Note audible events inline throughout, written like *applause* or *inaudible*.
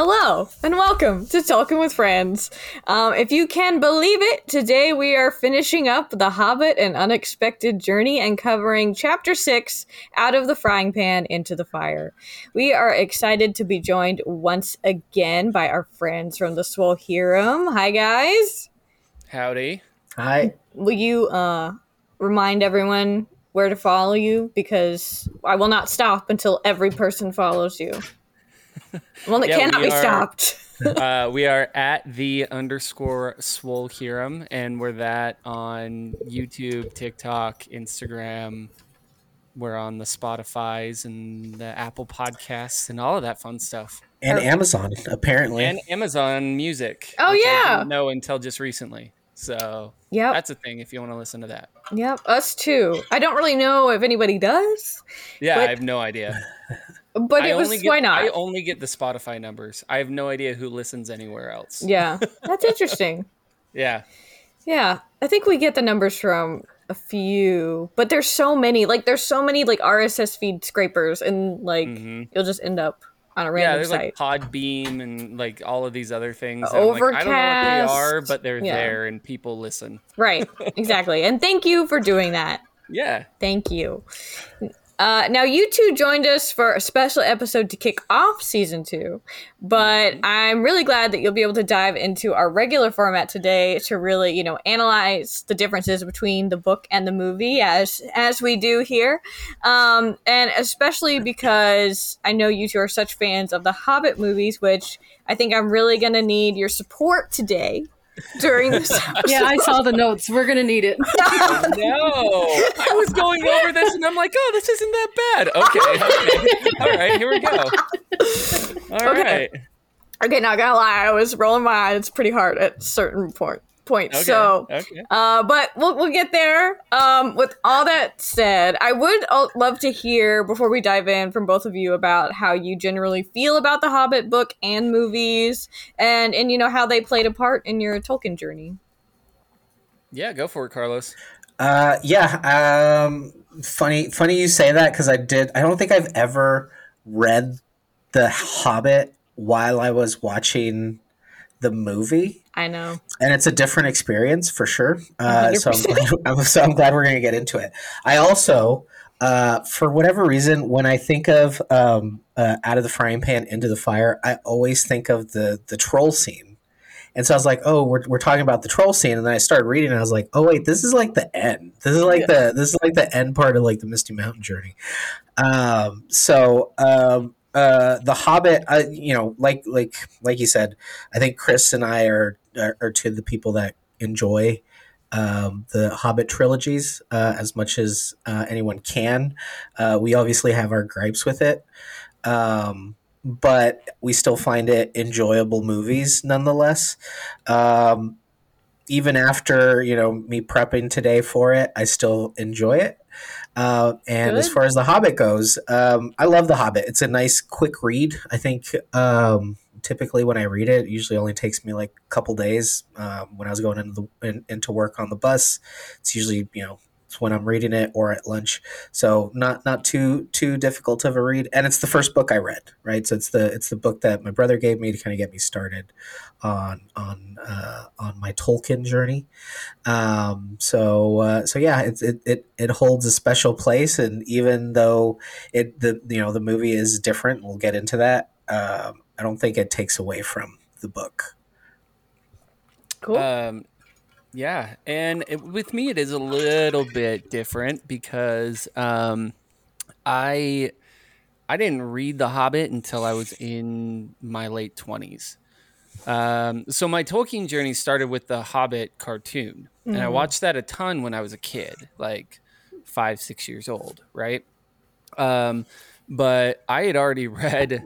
Hello and welcome to Tolkien with Friends. Um, if you can believe it, today we are finishing up The Hobbit An Unexpected Journey and covering Chapter 6 Out of the Frying Pan into the Fire. We are excited to be joined once again by our friends from the Swolhirrim. Hi, guys. Howdy. Hi. Will you uh, remind everyone where to follow you? Because I will not stop until every person follows you. *laughs* Well, it Yeah, cannot be are- stopped. uh, *laughs* we are at the underscore Swolhirrim, and we're that on YouTube, TikTok, Instagram. We're on the Spotify's and the Apple Podcasts and all of that fun stuff. And Amazon, apparently. And Amazon Music. Oh, which yeah. didn't until just recently. So Yep. that's a thing if you want to listen to that. Yep, us too. I don't really know if anybody does, Yeah, But- I have no idea. *laughs* but I it was get, why not? I only get the Spotify numbers. I have no idea who listens anywhere else. yeah, *laughs* that's interesting. Yeah. Yeah, I think we get the numbers from a few, but there's so many. Like, there's so many like RSS feed scrapers, and like Mhm. you'll just end up on a random Yeah, there's site. like Podbean and like all of these other things. I'm like, I don't know what they are, but they're Yeah. there and people listen. right, exactly. And thank you for doing that. *laughs* Yeah. Thank you. Uh, now, you two joined us for a special episode to kick off season two, but I'm really glad that you'll be able to dive into our regular format today to really, you know, analyze the differences between the book and the movie as as we do here, um, and especially *laughs* because I know you two are such fans of the Hobbit movies, which I think I'm really going to need your support today during this *laughs* episode. Yeah, I saw the notes. We're gonna need it. *laughs* no, I was going over this and I'm like, oh, this isn't that bad. Okay. *laughs* okay. All right, here we go. All right. Okay. Okay, not gonna lie, I was rolling my eyes pretty hard at certain point points. Okay. So, okay. uh, but we'll we'll get there. Um, with all that said, I would uh, love to hear before we dive in from both of you about how you generally feel about the Hobbit book and movies, and and you know how they played a part in your Tolkien journey. Yeah, go for it, Carlos. Uh, yeah. Um, funny, funny you say that because I did. I don't think I've ever read The Hobbit while I was watching the movie, I know. And it's a different experience for sure. Uh, so, I'm glad, *laughs* I'm, so I'm glad we're going to get into it. I also, uh, for whatever reason, when I think of um, uh, out of the frying pan into the fire, I always think of the the troll scene. And so I was like, "Oh, we're, we're talking about the troll scene," and then I started reading, and I was like, "Oh wait, this is like the end. This is like the this is like the end part of like the Misty Mountain journey." Um, so um, uh, the Hobbit, you know, like like like you said, I think Chris and I are are, are two of the people that enjoy um, the Hobbit trilogies uh, as much as uh, anyone can. Uh, we obviously have our gripes with it. Um, but we still find it enjoyable movies nonetheless. Um, even after you know me prepping today for it, I still enjoy it. Uh, and as far as The Hobbit goes, um, I love The Hobbit. It's a nice, quick read. I think um, typically when I read it, it usually only takes me like a couple days. Um, when I was going into the, in, into work on the bus, it's usually you know when I'm reading it or at lunch. So not not too too difficult of a read. And it's the first book I read, right? So it's the it's the book that my brother gave me to kind of get me started on on uh, on my Tolkien journey. Um, so uh, so yeah, it, it it it holds a special place. And even though it the you know the movie is different, we'll get into that. Um, I don't think it takes away from the book. Cool. Um, yeah, and it, with me, it is a little bit different because um, I I didn't read The Hobbit until I was in my late twenties. Um, so my Tolkien journey started with the Hobbit cartoon, and I Mhm. watched that a ton when I was a kid, like five, six years old, right? Um, but I had already *laughs* read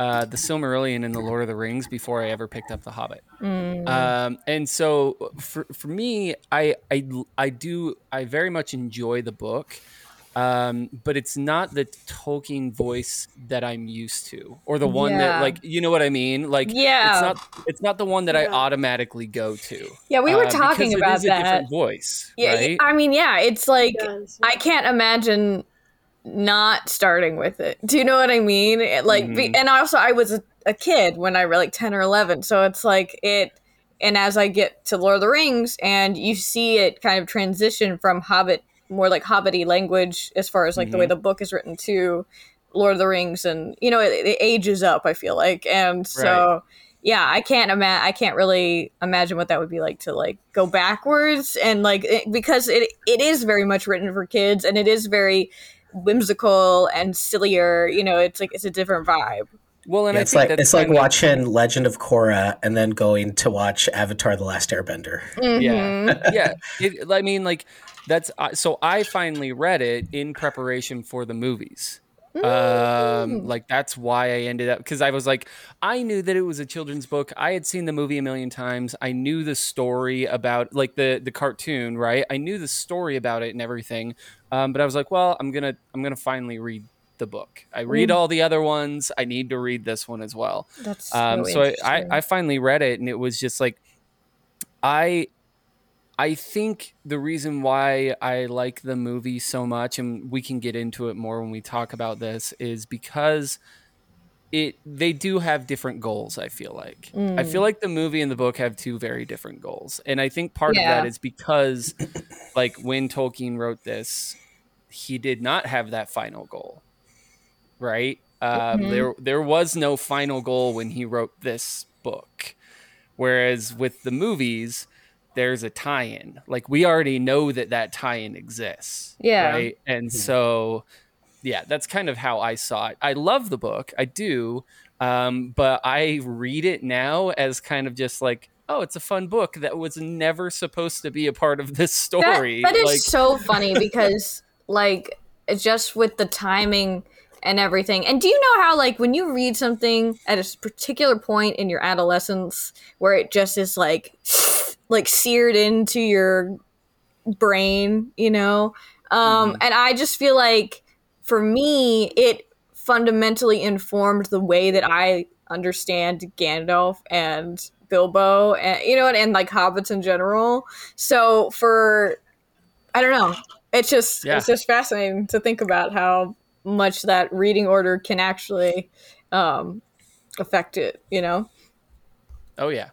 uh, the Silmarillion and the Lord of the Rings before I ever picked up the Hobbit. Mm. Um, and so for, for me, I, I, I do, I very much enjoy the book. Um, but it's not the Tolkien voice that I'm used to, or the one Yeah. that, like, you know what I mean? Like, Yeah. it's not, it's not the one that I automatically go to. yeah, we were uh, talking because it about is a that. different voice, Yeah, right? I mean, yeah, it's like Yes. I can't imagine not starting with it. Do you know what I mean? It, Like, be, Mhm. and also I was a, a kid when I was like ten or eleven, so it's like it. And as I get to Lord of the Rings, and you see it kind of transition from Hobbit, more like Hobbity language, as far as like the way the book is written to Lord of the Rings, and you know it, it ages up. I feel like, and so Right. yeah, I can't imagine. I can't really imagine what that would be like to like go backwards and like it, because it it is very much written for kids and it is very whimsical and sillier. You know, it's like it's a different vibe. Well, and Yeah, I it's think like that's it's like kind of- watching Legend of Korra and then going to watch Avatar: The Last Airbender. Mhm. Yeah, yeah. It, I mean, like that's uh, so. I finally read it in preparation for the movies. Um, like that's why I ended up because I was like, I knew that it was a children's book. I had seen the movie a million times. I knew the story about like the the cartoon, right? I knew the story about it and everything. Um, but I was like, well, I'm gonna I'm gonna finally read the book. I read all the other ones. I need to read this one as well. That's Um, so so I, I. I finally read it, and it was just like, I, I think the reason why I like the movie so much, and we can get into it more when we talk about this, is because it they do have different goals. I feel like I Mm. feel like the movie and the book have two very different goals, and I think part of that is because, like when Tolkien wrote this, he did not have that final goal, right? Um, Mhm. There there was no final goal when he wrote this book, whereas with the movies, there's a tie-in. Like we already know that that tie-in exists, Yeah. right? And so, yeah, that's kind of how I saw it. I love the book, I do, um, but I read it now as kind of just like. Oh, it's a fun book that was never supposed to be a part of this *laughs* That, story. that is like, so *laughs* funny because like it's just with the timing and everything. And do you know how like when you read something at a particular point in your adolescence where it just is like like seared into your brain, you know? Um and I just feel like for me it fundamentally informed the way that I understand Gandalf and Bilbo and you know and, and like hobbits in general. So for I don't know. It's just Yeah. it's just fascinating to think about how much that reading order can actually um affect it, you know? oh yeah,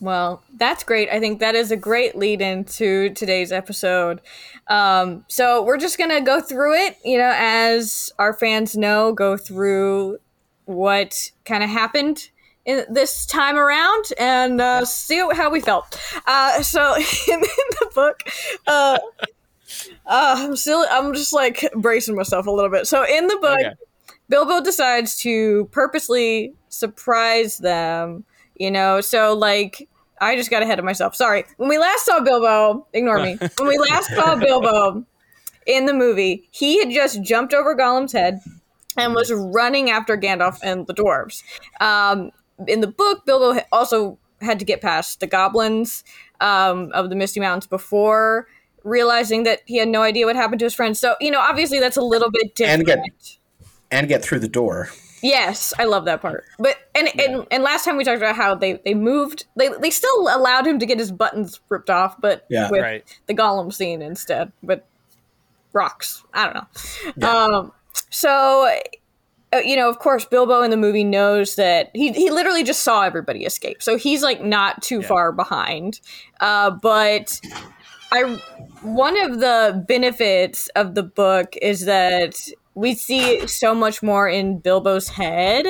Well, that's great. I think that is a great lead into today's episode. Um, so we're just gonna go through it, you know, as our fans know, go through what kind of happened in this time around and uh, see how we felt. Uh, so *laughs* in, in the book, uh, uh, I'm still, I'm just like bracing myself a little bit. So in the book, Okay. Bilbo decides to purposely surprise them, you know. So like I just got ahead of myself. Sorry. When we last saw Bilbo, ignore me. *laughs* When we last saw Bilbo in the movie, he had just jumped over Gollum's head and was running after Gandalf and the dwarves. Um, in the book, Bilbo also had to get past the goblins um, of the Misty Mountains before realizing that he had no idea what happened to his friends. So, you know, obviously that's a little bit And different. get- and get through the door. Yes, I love that part. But and and, and last time we talked about how they they moved they they still allowed him to get his buttons ripped off, but Yeah. with Right. the Gollum scene instead. But rocks. I don't know. Um so uh, you know, of course, Bilbo in the movie knows that he he literally just saw everybody escape, so he's like not too far behind. Uh, but I one of the benefits of the book is that we see so much more in Bilbo's head.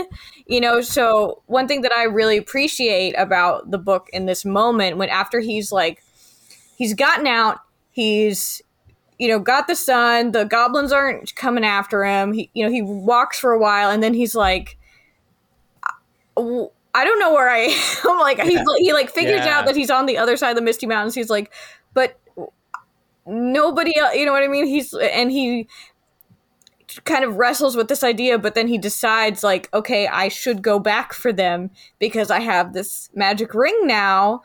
You know, so one thing that I really appreciate about the book in this moment when after he's like he's gotten out, he's you know, got the sun, the goblins aren't coming after him. He you know, he walks for a while and then he's like I don't know where I *laughs* am. like he's he like figures Yeah. out that he's on the other side of the Misty Mountains. He's like, but nobody else, you know what I mean? He's and he kind of wrestles with this idea, but then he decides like, okay, I should go back for them because I have this magic ring now.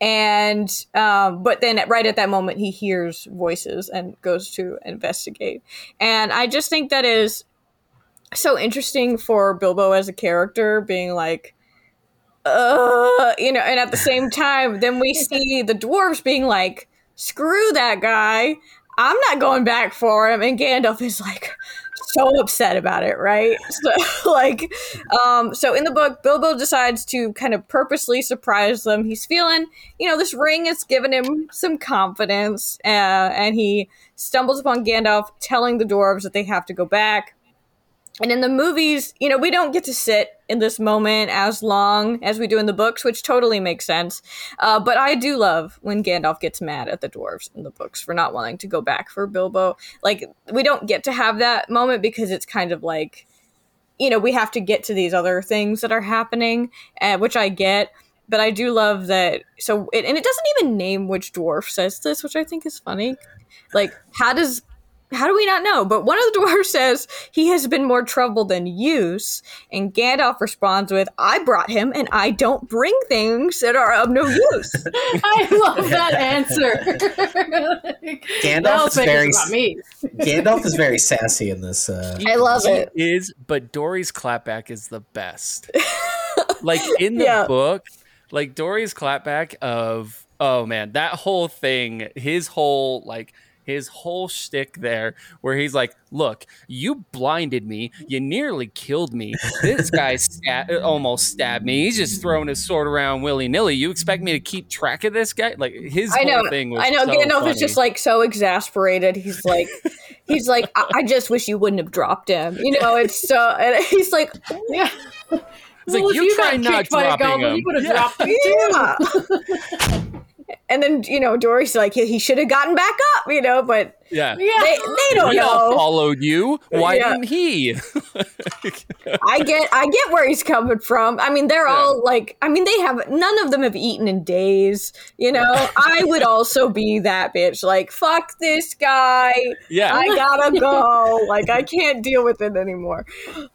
And um, but then right at that moment he hears voices and goes to investigate. And I just think that is so interesting for Bilbo as a character being like uh you know and at the same time then we *laughs* see the dwarves being like screw that guy I'm not going back for him. And Gandalf is like so upset about it, right? *laughs* So like um so in the book Bilbo decides to kind of purposely surprise them. He's feeling, you know, this ring has given him some confidence uh, and he stumbles upon Gandalf telling the dwarves that they have to go back. And in the movies, you know, we don't get to sit in this moment as long as we do in the books, which totally makes sense. Uh, but I do love when Gandalf gets mad at the dwarves in the books for not wanting to go back for Bilbo. Like, we don't get to have that moment because it's kind of like, you know, we have to get to these other things that are happening, uh, which I get. But I do love that. So, it, and it doesn't even name which dwarf says this, which I think is funny. Like, how does how do we not know? But one of the *laughs* dwarves says he has been more trouble than use, and Gandalf responds with, "I brought him, and I don't bring things that are of no *laughs* use." I love that answer. *laughs* Gandalf is very make me. Gandalf is very sassy in this. Uh, I love He it. Is but Dori's clapback is the best. like in the Yeah. book, like Dori's clapback of oh man, that whole thing, his whole like his whole shtick there, where he's like, "Look, you blinded me. You nearly killed me. This *laughs* guy sta- almost stabbed me. He's just throwing his sword around willy nilly. You expect me to keep track of this guy? Like his I know. whole thing was. I know. so Gandalf funny. is just like so exasperated. He's like, *laughs* he's like, I-, I just wish you wouldn't have dropped him. You know, it's so. And he's like, Yeah. It's like, if you got try not kicked by a dropping goblin, him. You would have Yeah. dropped *laughs* him too. Yeah. and then you know, Dori's like, he, he should have gotten back up. You know, but yeah. Yeah. they they don't we all know. followed you. Why Yeah. didn't he? *laughs* I get I get where he's coming from. I mean, they're all like I mean, they have none of them have eaten in days, you know. *laughs* I would also be that bitch like fuck this guy. yeah. I gotta go. Like I can't deal with it anymore.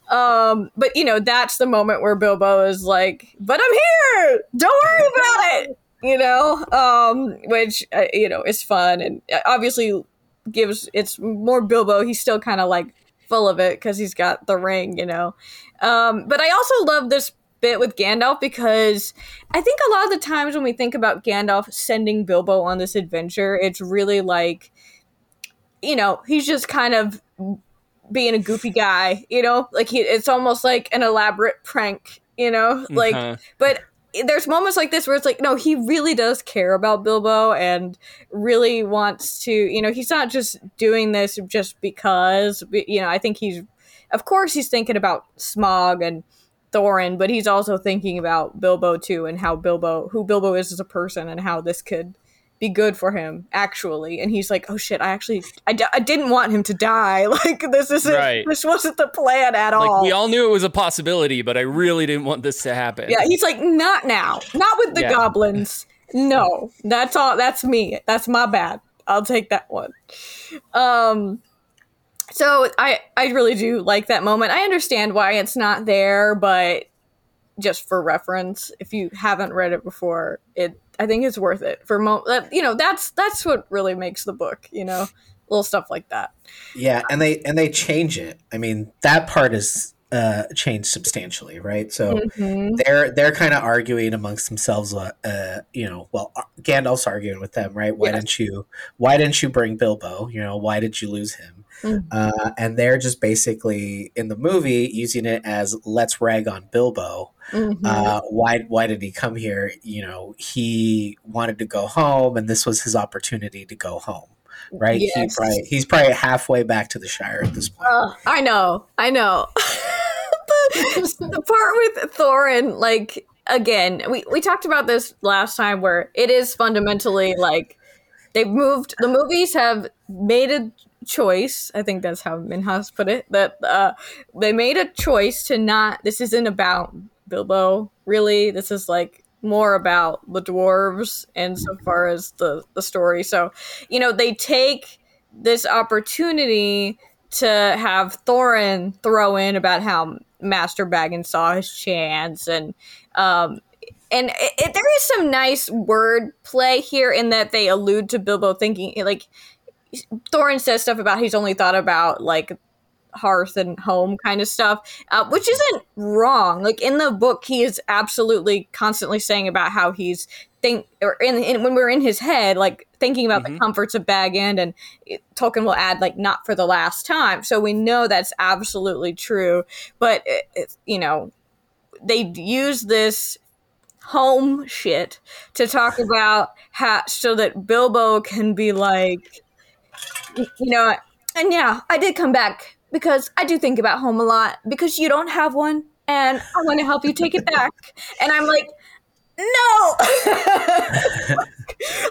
Um, but you know, that's the moment where Bilbo is like, "But I'm here. Don't worry about it." You know, um, which uh, you know is fun and uh, obviously gives it's more Bilbo. He's still kind of like full of it because he's got the ring. You know, um, but I also love this bit with Gandalf because I think a lot of the times when we think about Gandalf sending Bilbo on this adventure, it's really like you know, he's just kind of being a goofy guy, you know? Like he it's almost like an elaborate prank, you know? Like Uh-huh. but there's moments like this where it's like no, he really does care about Bilbo and really wants to, you know, he's not just doing this just because, you know, I think he's of course he's thinking about Smaug and Thorin, but he's also thinking about Bilbo too and how Bilbo who Bilbo is as a person and how this could be good for him actually. And he's like oh shit i actually i, d- I didn't want him to die. *laughs* Like this isn't Right. this wasn't the plan at Like all. we all knew it was a possibility, but I really didn't want this to happen. yeah he's like not now. Not with the Yeah. goblins. No that's all that's me. That's my bad. I'll take that one. Um so i i really do like that moment. I understand why it's not there but just for reference if you haven't read it before it i think it's worth it for mo that you know that's that's what really makes the book you know little stuff like that yeah, and they and they change it. I mean, that part is uh, changed substantially, right? So Mhm. they're they're kind of arguing amongst themselves. Uh, uh, you know, well, Gandalf's arguing with them, right? Why Yes. didn't you Why didn't you bring Bilbo? You know, why did you lose him? Mhm. Uh, and they're just basically in the movie using it as let's rag on Bilbo. Mhm. Uh, why why did he come here? You know, he wanted to go home, and this was his opportunity to go home. Right? He probably, he's probably halfway back to the Shire at this point. Ugh, I know, I know. the, *laughs* the part with Thorin, like again, we we talked about this last time, where it is fundamentally like they've moved. The movies have made a choice. I think that's how Minhas put it. That uh, they made a choice to not. This isn't about Bilbo, really. This is like more about the dwarves and so far as the the story. So, you know, they take this opportunity to have Thorin throw in about how Master Baggins saw his chance and um and it, it, there is some nice word play here in that they allude to Bilbo thinking like Thorin says stuff about he's only thought about like hearth and home kind of stuff, uh, which isn't wrong. Like in the book, he is absolutely constantly saying about how he's think or in, in when we're in his head like thinking about the Mhm. comforts of bag end and it, tolkien will add like not for the last time so we know that's absolutely true but it, it's you know they use this home shit to talk about how so that bilbo can be like you know and yeah i did come back because i do think about home a lot because you don't have one and i want to help you take it back. And i'm like no. *laughs*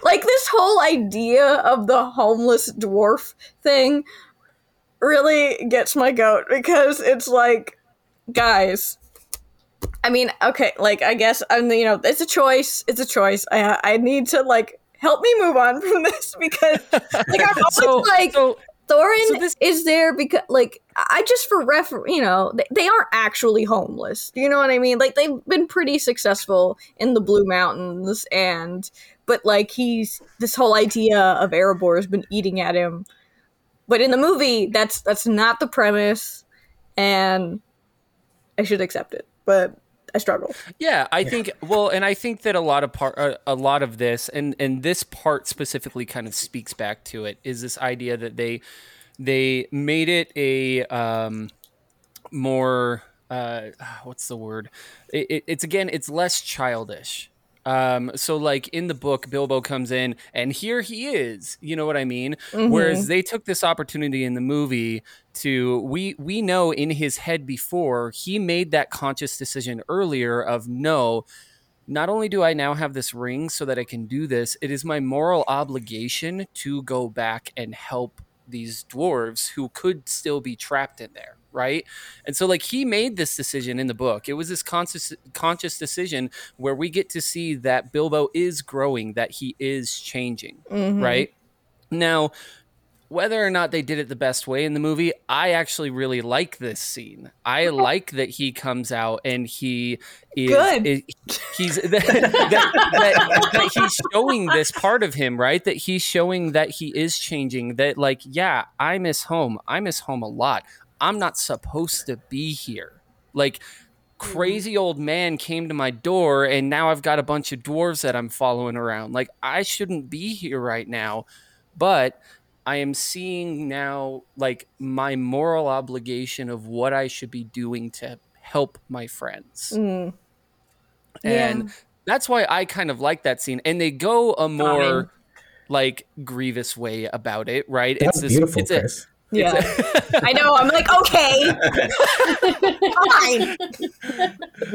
Like this whole idea of the homeless dwarf thing really gets my goat because it's like guys i mean okay like i guess i'm you know it's a choice it's a choice. I i need to like help me move on from *laughs* this because like i'm always So, like so Thorin So this- is there because, like, I just for refer, you know, they, they aren't actually homeless. Do you know what I mean? Like, they've been pretty successful in the Blue Mountains, and but like he's this whole idea of Erebor has been eating at him. But in the movie, that's that's not the premise, and I should accept it, but I struggle. Yeah, I think well, and I think that a lot of part, uh, a lot of this, and and this part specifically, kind of speaks back to it. Is this idea that they they made it a um, more uh, *sighs* what's the word? It, it, it's again, it's less childish. Um, so like in the book, Bilbo comes in and here he is. You know what I mean? Whereas they took this opportunity in the movie to we we know in his head before he made that conscious decision earlier of no not only do I now have this ring so that I can do this, it is my moral obligation to go back and help these dwarves who could still be trapped in there, right? And so like he made this decision in the book. It was this conscious conscious decision where we get to see that Bilbo is growing, that he is changing, Mhm. right? Now, whether or not they did it the best way in the movie, I actually really like this scene. I *laughs* like that he comes out and he is Good. is- he's *laughs* that, that, that, that he's showing this part of him, right? That he's showing that he is changing. That like, yeah, I miss home. I miss home a lot. I'm not supposed to be here. Like crazy old man came to my door and now I've got a bunch of dwarves that I'm following around. Like I shouldn't be here right now. But I am seeing now like my moral obligation of what I should be doing to help my friends. Mm. And Yeah. that's why I kind of like that scene. And they go a more Fine. like grievous way about it, right? That's beautiful, it's a- Chris. Yeah, it's a- I know. I'm like, okay, fine.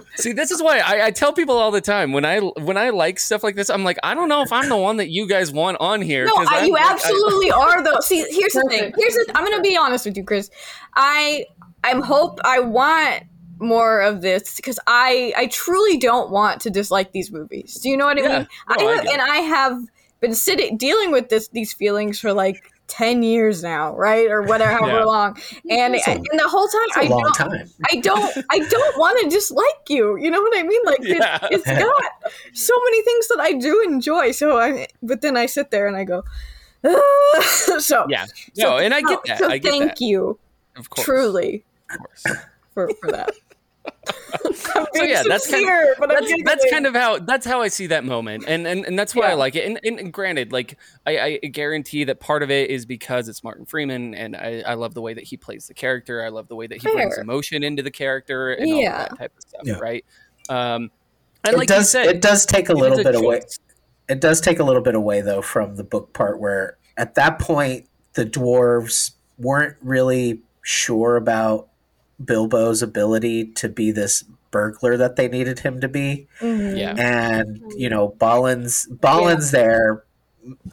*laughs* See, this is why I, I tell people all the time when I when I like stuff like this, I'm like, I don't know if I'm the one that you guys want on here. No, 'cause I, you like- I- absolutely *laughs* are though. See, here's the thing. Here's the, I'm gonna be honest with you, Chris. I I'm hope I want more of this because I I truly don't want to dislike these movies. Do you know what I Yeah. mean? No, I, I and I have been sitting dealing with this these feelings for like. 10 years now right or whatever *laughs* however Yeah. long and, a- and the whole time It's a i long don't time. I don't I don't *laughs* want to dislike you. You know what I mean? Like it- Yeah. it's *laughs* got so many things that I do enjoy. So I but then I sit there and I go "Ah." so yeah, no, and I get that. So I get thank that. you Of course, truly of course. for, for that. I'm being yeah, that's kind of- sincere, but I'm that's, that's kind of how that's how I see that moment, and and, and that's why I like it. And, and, and granted, like I, I guarantee that part of it is because it's Martin Freeman, and I, I love the way that he plays the character. I love the way that he brings emotion into the character and all Yeah. of that type of stuff, Yeah. right? Um, and it like you does. said, it does take a it is little bit away. It does take a little bit away though from the book part where at that point the dwarves weren't really sure about Bilbo's ability to be this burglar that they needed him to be. Mhm. Yeah. and you know Balin's Balin's there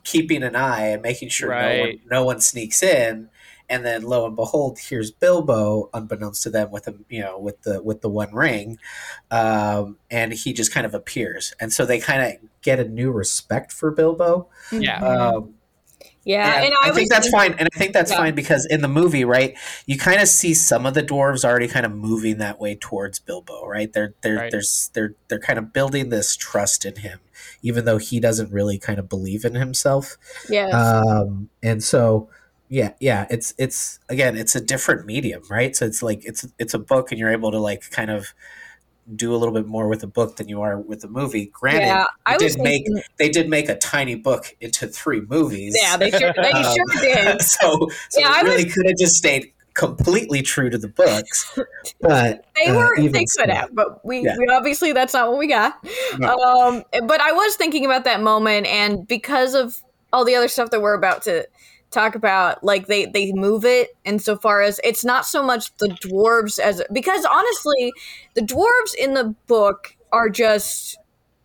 keeping an eye and making sure no one no one sneaks in and then lo and behold here's Bilbo unbeknownst to them with a you know with the with the one ring um, and he just kind of appears and so they kind of get a new respect for Bilbo Yeah. um, Yeah, and, and, I, I, think that's thinking- fine. And I think that's Yeah. fine because in the movie, right, you kind of see some of the dwarves already kind of moving that way towards Bilbo, right? They're they're Right. there's they're they're kind of building this trust in him, even though he doesn't really kind of believe in himself. Yeah. Um, and so yeah, yeah, it's it's again, it's a different medium, right? So it's like it's it's a book, and you're able to like kind of do a little bit more with the book than you are with the movie. Granted, yeah, I they did make thinking, they did make a tiny book into three movies. yeah, they sure they Um, sure did. *laughs* so so Yeah, I really could have just stayed completely true to the books. *laughs* But They uh, were even they could have, but we, Yeah. we obviously that's not what we got. No. Um, but I was thinking about that moment, and because of all the other stuff that we're about to talk about, like they they move it insofar as it's not so much the dwarves as because honestly, the dwarves in the book are just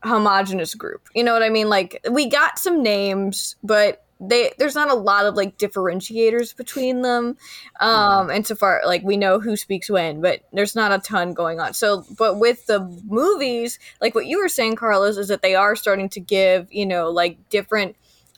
homogenous group. You know what I mean? Like we got some names, but they there's not a lot of like differentiators between them um and so far like we know who speaks when but there's not a ton going on so but with the movies like what you were saying carlos is that they are starting to give you know like different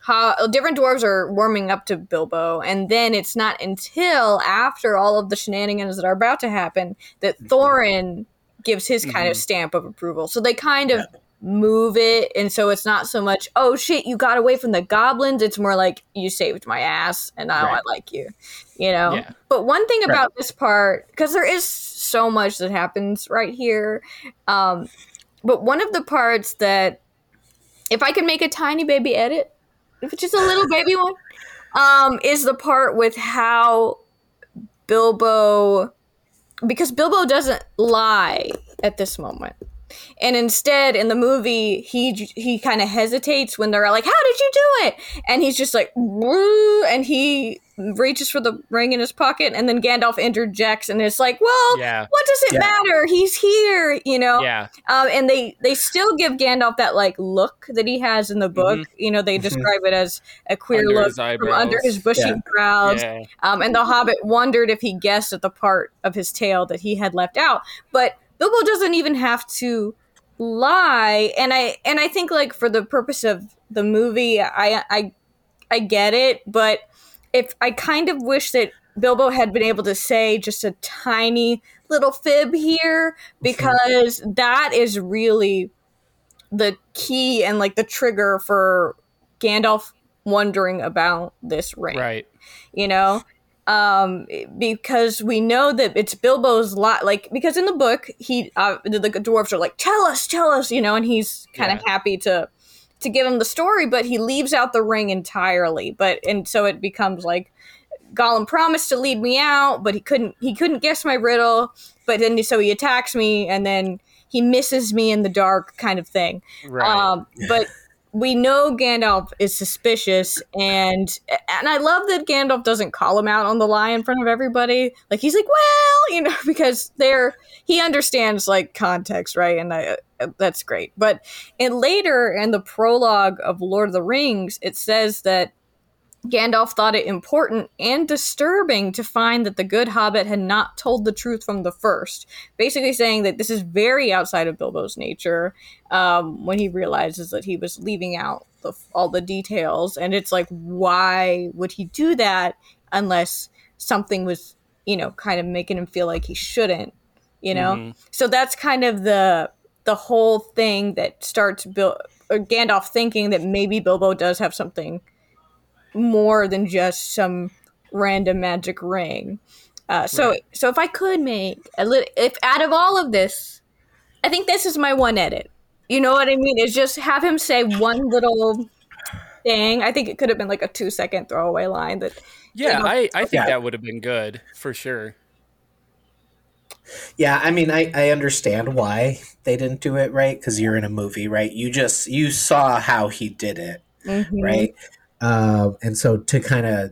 how different dwarves are warming up to bilbo and then it's not until after all of the shenanigans that are about to happen that thorin gives his kind of stamp of approval so they kind of move it and so it's not so much oh shit you got away from the goblins it's more like you saved my ass and now Right. i like you you know Yeah. but one thing Right. about this part because there is so much that happens right here um but one of the parts that if i could make a tiny baby edit just a little baby one. Um is the part with how bilbo because bilbo doesn't lie at this moment. And instead in the movie he he kind of hesitates when they're like how did you do it? And he's just like Woo, and he reaches for the ring in his pocket and then gandalf interjects and it's like well Yeah. what does it Yeah. matter he's here you know Yeah. um, and they they still give gandalf that like look that he has in the book you know they describe it as a queer Under look his from under his bushy Yeah. brows Yeah. um, and the Hobbit wondered if he guessed at the part of his tale that he had left out. But Bilbo doesn't even have to lie, and I and I think like for the purpose of the movie, I I I get it, but if I kind of wish that Bilbo had been able to say just a tiny little fib here because that is really the key and like the trigger for Gandalf wondering about this ring Right. you know um because we know that it's bilbo's lot like because in the book he uh, the, the dwarves are like tell us tell us you know and he's kind of Yeah. happy to to give him the story but he leaves out the ring entirely but and so it becomes like Gollum promised to lead me out, but he couldn't. He couldn't guess my riddle. But then, so he attacks me, and then he misses me in the dark, kind of thing. Right. Um, *laughs* but we know Gandalf is suspicious, and and I love that Gandalf doesn't call him out on the lie in front of everybody. Like he's like, well, you know, *laughs* because they're he understands like context, right? And I, uh, that's great. But and later in the prologue of Lord of the Rings, it says that Gandalf thought it important and disturbing to find that the good hobbit had not told the truth from the first. Basically, saying that this is very outside of Bilbo's nature um, when he realizes that he was leaving out the, all the details. And it's like, why would he do that unless something was, you know, kind of making him feel like he shouldn't, you know? Mhm. So that's kind of the the whole thing that starts Bil- or Gandalf thinking that maybe Bilbo does have something more than just some random magic ring. Uh, so Right. so if I could make a little, if out of all of this, I think this is my one edit. You know what I mean? Is just have him say one little thing. I think it could have been like a two second throwaway line that Yeah, know, I, I think Yeah. that would have been good for sure. Yeah, I mean, I, I understand why they didn't do it right because you're in a movie, right? You just you saw how he did it, Mhm. right? Um, and so to kind of,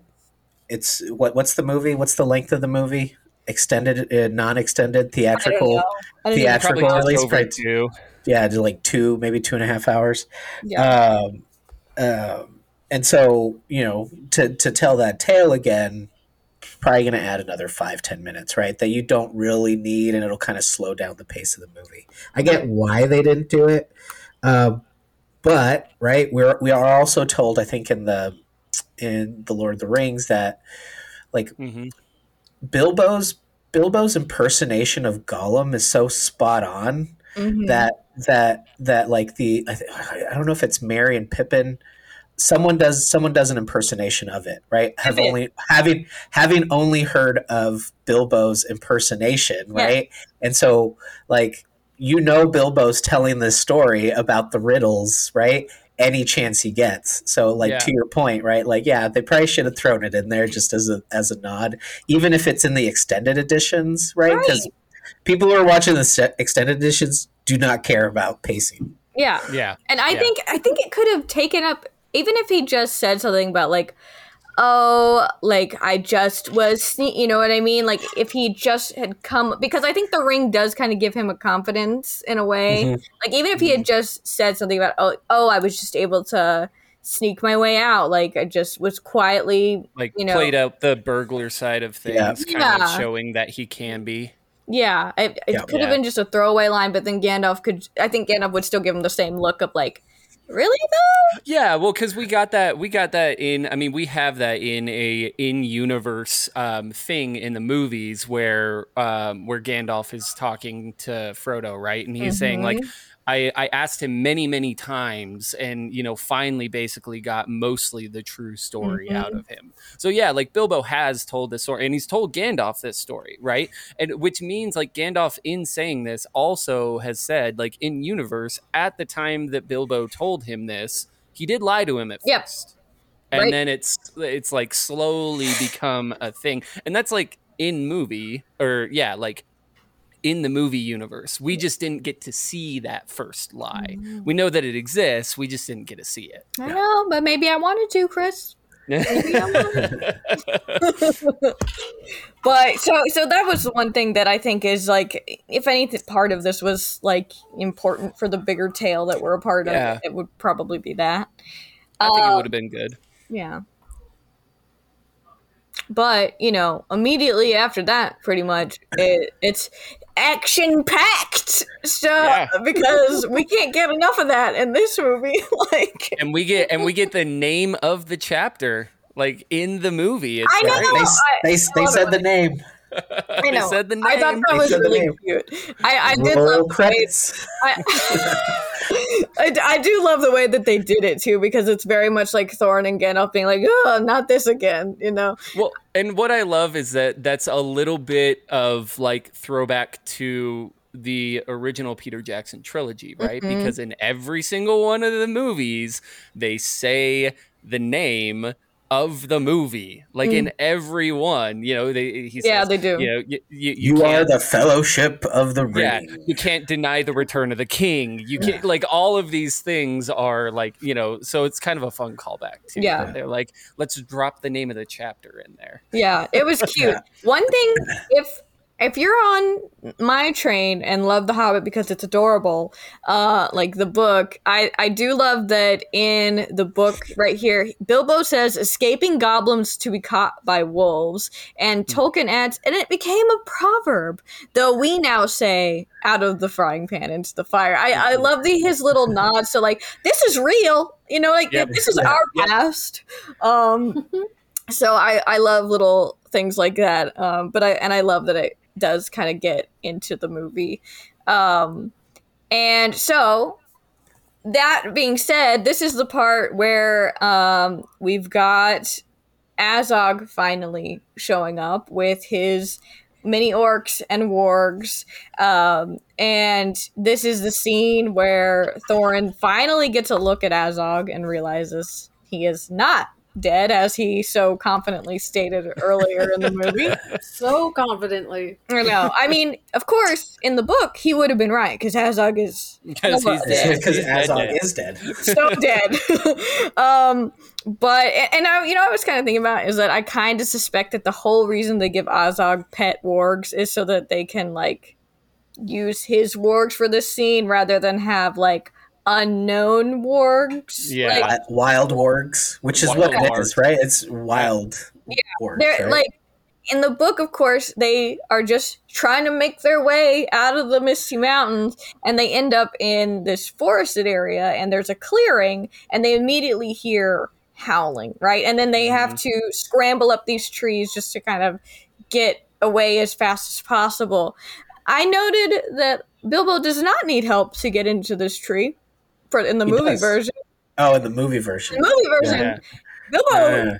it's what what's the movie? What's the length of the movie? Extended, uh, non-extended, theatrical. know. I don't even- Theatrical Probably release, over right? two. Yeah, to like two, maybe two and a half hours. Yeah. Um, um, and so you know, to to tell that tale again, probably going to add another five ten minutes, right? That you don't really need, and it'll kind of slow down the pace of the movie. I get why they didn't do it, um, but right, we're we are also told, I think, in the in the Lord of the Rings that like hmm Bilbo's Bilbo's impersonation of Gollum is so spot on Mhm. that that that like the I, th- I don't know if it's Merry and Pippin someone does someone does an impersonation of it right have Pippin. only having having only heard of Bilbo's impersonation Yeah. right and so like you know Bilbo's telling this story about the riddles, right? Any chance he gets. So, like Yeah. to your point, right? Like, yeah, they probably should have thrown it in there just as a as a nod, even if it's in the extended editions, right? Because people who are watching the se- extended editions do not care about pacing. Yeah. Yeah. And I Yeah. think I think it could have taken up even if he just said something about like oh like I just was sne- you know what I mean like if he just had come because I think the ring does kind of give him a confidence in a way Mhm. like even if he had just said something about oh oh I was just able to sneak my way out like I just was quietly Like You know- played out the burglar side of things, Yeah. kind of showing that he can be. yeah it, it Yeah. could have Yeah. been just a throwaway line but then Gandalf could I think Gandalf would still give him the same look of like really though Yeah, well, because we got that, we got that in. I mean, we have that in a in-universe um, thing in the movies where um, where Gandalf is talking to Frodo, right? And he's saying like, I, I asked him many, many times, and you know, finally, basically, got mostly the true story mm-hmm. out of him. So yeah, like Bilbo has told this story, and he's told Gandalf this story, right? And which means like Gandalf, in saying this, also has said like in universe at the time that Bilbo told him this, he did lie to him at Yep. first, and Right. then it's it's like slowly become a thing, and that's like in movie or yeah, like in the movie universe. We just didn't get to see that first lie. We know that it exists. We just didn't get to see it. I know but maybe I wanted to Chris *laughs* But so so that was the one thing that I think is like if any part of this was like important for the bigger tale that we're a part Yeah. of, it would probably be that. I think it Uh, would have been good. Yeah. But, you know, immediately after that, pretty much, it, it's action packed. stuff Yeah. *laughs* because we can't get enough of that in this movie. *laughs* like, And we get and we get the name of the chapter like in the movie. It's I know. great. They, I- they, they said the name. I *laughs* know. said the I thought that They was really cute. I, I did Roll love the way credits. I, *laughs* *laughs* I, I do love the way that they did it too because it's very much like Thorin and Gandalf being like, "Oh, not this again," you know. Well, and what I love is that that's a little bit of like throwback to the original Peter Jackson trilogy, right? Mm-hmm. Because in every single one of the movies, they say the name of the movie. Like in every one, you know, they he Mm. Yeah, says, they do. You know, you, you, You, are the Fellowship of the yeah, Ring. you can't deny the return of the king. You can't like all of these things are like you know, so it's kind of a fun callback too. Yeah. they're like, let's drop the name of the chapter in there. Yeah, it was *laughs* cute. One thing, if if you're on my train and love The Hobbit because it's adorable, uh, like the book, I I do love that in the book right here, Bilbo says escaping goblins to be caught by wolves, and Tolkien adds, and it became a proverb. Though we now say out of the frying pan into the fire. I I love the his little *laughs* nods to like this is real. You know, like Yep. this is Yeah. our past. Um, *laughs* so I, I love little things like that um, but i and i love that it does kind of get into the movie. Um, and so that being said this is the part where um, we've got azog finally showing up with his mini orcs and wargs. Um, and this is the scene where thorin finally gets a look at azog and realizes he is not dead as he so confidently stated earlier in the movie *laughs* So confidently. I know. I mean, of course, in the book, he would have been right because Azog is Because he's dead. Because Azog dead. is dead. *laughs* so dead. *laughs* um, but and I, you know, I was kind of thinking about is that I kind of suspect that the whole reason they give Azog pet wargs is so that they can like use his wargs for this scene rather than have like unknown wargs. Yeah. Like, Wild wargs, which is Wild what it wargs. is, right? It's wild wargs. they're right? like in the book of course they are just trying to make their way out of the misty mountains and they end up in this forested area and there's a clearing and they immediately hear howling right and then they mm-hmm. have to scramble up these trees just to kind of get away as fast as possible i noted that bilbo does not need help to get into this tree for in the He movie does. version oh, in the movie version. the movie version Yeah. bilbo Uh,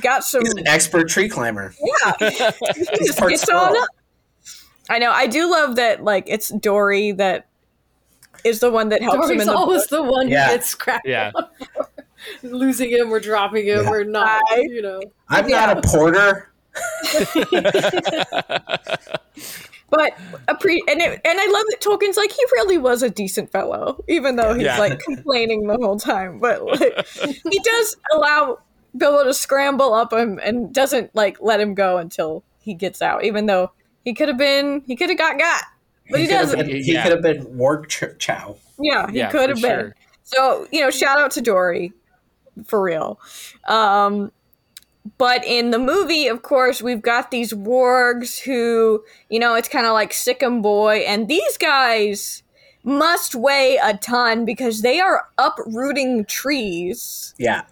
got some he's an expert tree climber. yeah *laughs* he just part gets on squirrel. up I know. I do love that. Like it's Dori that is the one that helps him Dori's in the always the one Yeah. who gets scrapped. Yeah. *laughs* Losing him or dropping him Yeah. or not, I- you know. I'm Yeah. not a porter. *laughs* But a pre and it, and I love that Tolkien's like he really was a decent fellow, even though he's Yeah. like complaining the whole time. But like, he does allow Bilbo to scramble up him and doesn't like let him go until he gets out, even though he could have been he could have got got, but he, could have doesn't. been, he Yeah. could have been Warg Ch- Chow. Yeah, he Yeah, could have for been. sure. So, you know, shout out to Dori for real. Um, but in the movie, of course, we've got these wargs who, you know, it's kind of like Sikkim Boy, and these guys must weigh a ton because they are uprooting trees Yeah.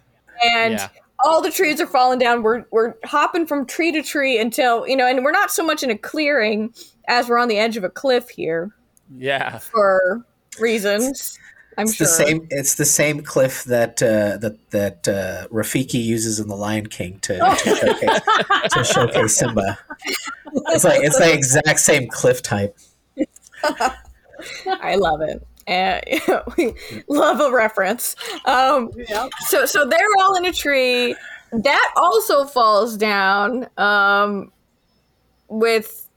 and Yeah. all the trees are falling down. We're we're hopping from tree to tree until you know, and we're not so much in a clearing as we're on the edge of a cliff here yeah. for reasons. I'm It's sure. the same. It's the same cliff that uh, that that uh, Rafiki uses in The Lion King to, to, showcase, to showcase Simba. *laughs* It's like it's the exact same cliff type. *laughs* I love it. And *laughs* we love a reference. Um, Yeah. so so they're all in a tree. That also falls down um, with,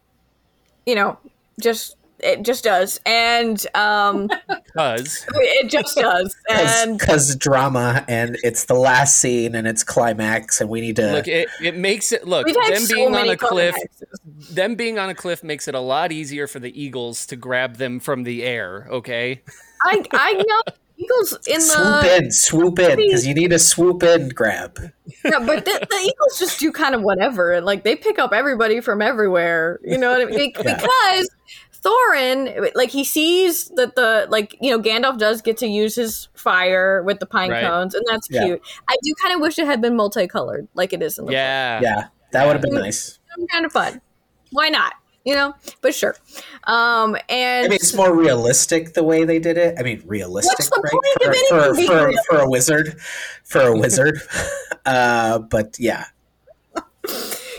you know, just it just does, and um, Cause it just does, *laughs* and Because drama, and it's the last scene, and it's climax, and we need to. look, it, it makes it look we've them so being on many a cliff. climaxes. Them being on a cliff makes it a lot easier for the eagles to grab them from the air. Okay. I I know eagles in swoop the in, swoop in, because you need to swoop in, grab. Yeah, but the, the Eagles just do kind of whatever, and like they pick up everybody from everywhere. You know what I mean? Be- Yeah. Because Thorin, like he sees that the like you know Gandalf does get to use his fire with the pine Right. cones, and that's Yeah. cute. I do kind of wish it had been multicolored, like it is in the Yeah. Yeah, that would have been nice. Kind of fun. Why not? You know, but sure. Um, and I mean, it's more realistic the way they did it. I mean, realistic, What's the right? point of for, anything for, being for, for a wizard, for a wizard. *laughs* *laughs* uh, but yeah,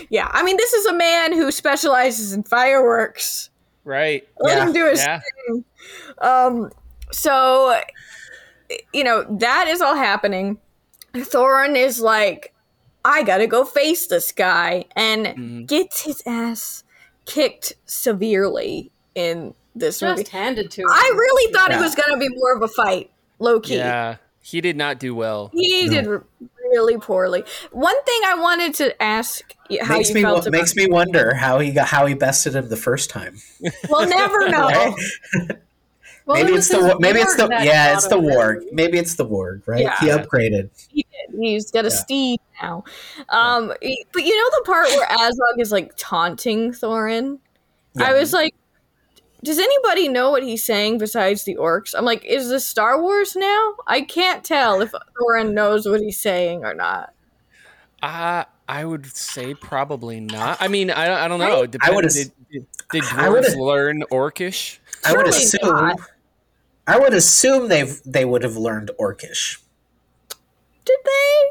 yeah, I mean, this is a man who specializes in fireworks. Right. Let Yeah. him do his Yeah. thing. Um, so, you know, that is all happening. Thorin is like, I gotta go face this guy, and Mhm. gets his ass kicked severely in this movie. Just handed to him. I really thought Yeah. it was gonna be more of a fight, low key. Yeah. He did not do well. He No. did r- really poorly. One thing I wanted to ask y- how makes you me felt wa- about makes me wonder how he got how he bested him the first time. We'll never *laughs* know. Right? Well, maybe it's the his maybe it's the ward yeah it's the him. warg maybe it's the warg right Yeah. he upgraded He did. He's got a Yeah. steed now. Um, he- but you know the part where Azog is like taunting Thorin. I was like, does anybody know what he's saying besides the orcs? I'm like, is this Star Wars now? I can't tell if Thorin knows what he's saying or not. Uh, I would say probably not. I mean, I, I don't know. It I would've- Did, did, did I dwarves learn Orcish? I would assume not. I would assume they have they would have learned Orcish. Did they?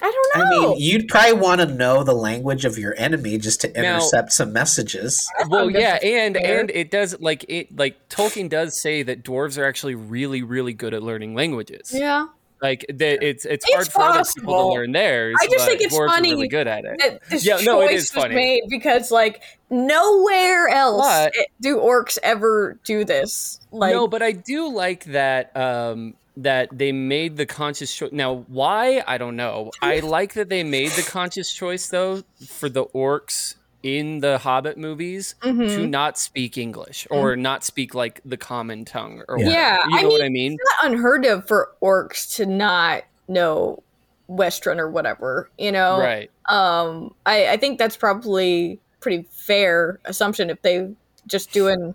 I don't know. I mean, you'd probably want to know the language of your enemy just to Now- intercept some messages. Well, yeah, and fair. and it does like it like Tolkien does say that dwarves are actually really really good at learning languages. yeah. Like that, it's it's It's hard for other people to learn theirs. I just but think it's dwarves funny Are really good at it. that this Yeah, choice no, it is was funny. made because like nowhere else But- do orcs ever do this. Like no, but I do like that um, that they made the conscious choice. Now, why I don't know. I *laughs* like that they made the conscious choice though for the orcs in the Hobbit movies to Mhm. not speak English or not speak like the common tongue or Yeah. whatever. Yeah, you I know what I mean. it's not unheard of for orcs to not know Western or whatever, you know. Right. Um, I, I think that's probably pretty fair assumption if they just doing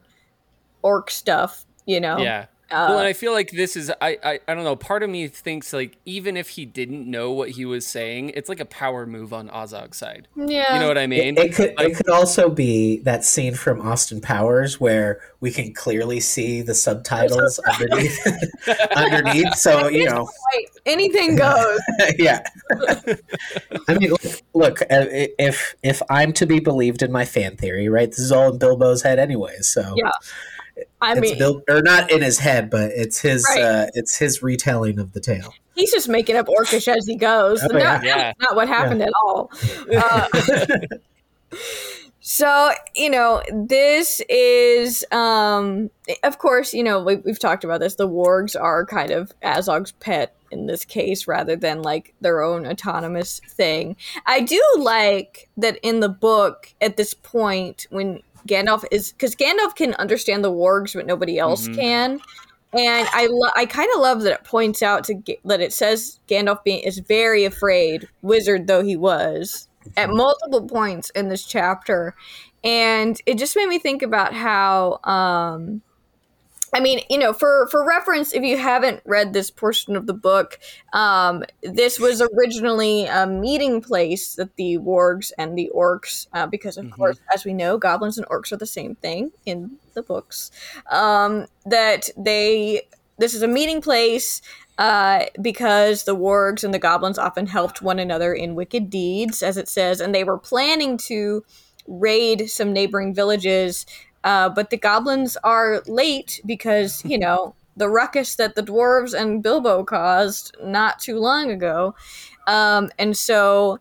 orc stuff, you know. Yeah. Uh, well, and I feel like this is I, I I don't know. Part of me thinks like even if he didn't know what he was saying, it's like a power move on Azog's side. yeah. You know what I mean? It, it could Like- it could also be that scene from Austin Powers where we can clearly see the subtitles *laughs* underneath *laughs* underneath. So you know, quite anything *laughs* goes. yeah. I mean, look, look, uh, if if I'm to be believed in my fan theory, right? This is all in Bilbo's head, anyways. So Yeah. I it's mean, Bil- or not in his head, but it's his Right. uh, it's his retelling of the tale. he's just making up orcish as he goes. Oh, No, yeah. that's Yeah. not what happened at all. Uh, *laughs* so you know this is um of course you know we, we've talked about this the wargs are kind of azog's pet in this case rather than like their own autonomous thing i do like that in the book at this point when gandalf is because gandalf can understand the wargs but nobody else Mhm. can and I lo- I kind of love that it points out to Ga- that it says Gandalf being is very afraid, wizard though he was, at multiple points in this chapter, and it just made me think about how. Um, I mean, you know, for for reference, if you haven't read this portion of the book, um, this was originally a meeting place that the wargs and the orcs, uh, because of Mhm. course, as we know, goblins and orcs are the same thing in the books. Um, that they this is a meeting place uh, because the wargs and the goblins often helped one another in wicked deeds, as it says, and they were planning to raid some neighboring villages. Uh, but the goblins are late because, you know, *laughs* the ruckus that the dwarves and Bilbo caused not too long ago. Um, and so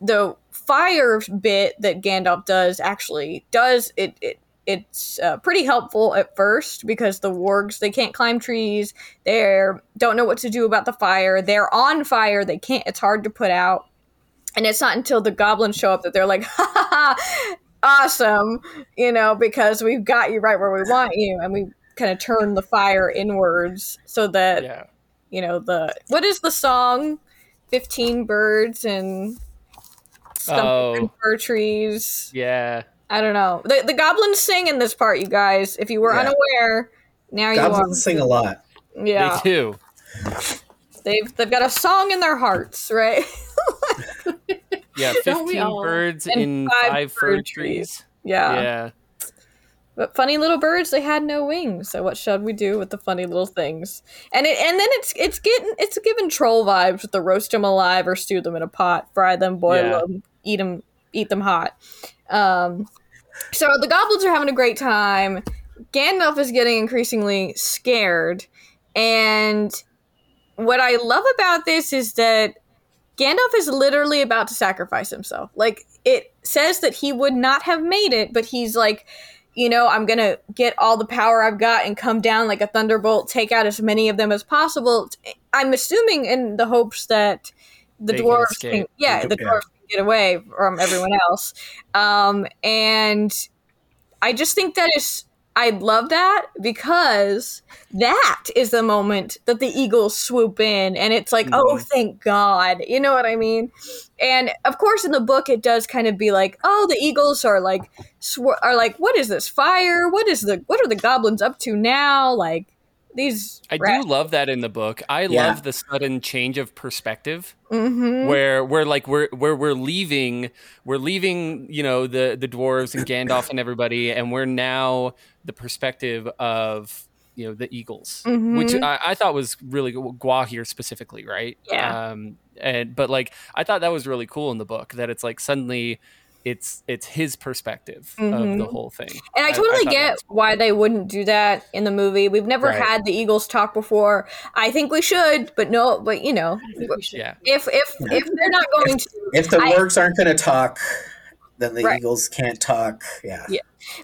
the fire bit that Gandalf does actually does it, it it's uh, pretty helpful at first because the wargs they can't climb trees. They don't know what to do about the fire. They're on fire. They can't it's hard to put out. And it's not until the goblins show up that they're like *laughs* ha ha ha awesome you know because we've got you right where we want you and we kind of turn the fire inwards so that Yeah. you know the what is the song 15 birds and stumping Oh. fir trees Yeah. i don't know the, the goblins sing in this part you guys if you were Yeah. unaware now you are Goblins sing a lot. yeah They do. they've they've got a song in their hearts right *laughs* Yeah. *laughs* 15 birds And in five five fir fir trees. yeah. Yeah. but funny little birds they had no wings so what should we do with the funny little things and it and then it's it's getting it's giving troll vibes with the roast them alive or stew them in a pot fry them boil Yeah. them eat them eat them hot um so the goblins are having a great time gandalf is getting increasingly scared and what i love about this is that Gandalf is literally about to sacrifice himself. Like it says that he would not have made it, but he's like, you know, I'm gonna get all the power I've got and come down like a thunderbolt, take out as many of them as possible. I'm assuming in the hopes that the They dwarves can, escape. yeah, the dwarves can get away from everyone else. Um, and I just think that is I love that because that is the moment that the eagles swoop in and it's like, oh, Mhm. thank God. You know what I mean? And of course in the book it does kind of be like, oh, the eagles are like sw- are like, what is this fire? What is the what are the goblins up to now? Like these I do love that in the book. I Yeah. love the sudden change of perspective. hmm where we're like we're where we're leaving we're leaving you know the the dwarves and Gandalf and everybody and we're now the perspective of you know the eagles which Mhm. I, I thought was really good Gua here specifically right Yeah. um and but like I thought that was really cool in the book that it's like suddenly it's it's his perspective of Mhm. the whole thing And I totally thought get cool. why they wouldn't do that in the movie. We've never Right. had the Eagles talk before. I think we should, but no, but you know, I think we should. yeah if if if they're not going to If the I- wargs aren't going to talk, then the Right. eagles can't talk. Yeah. Yeah.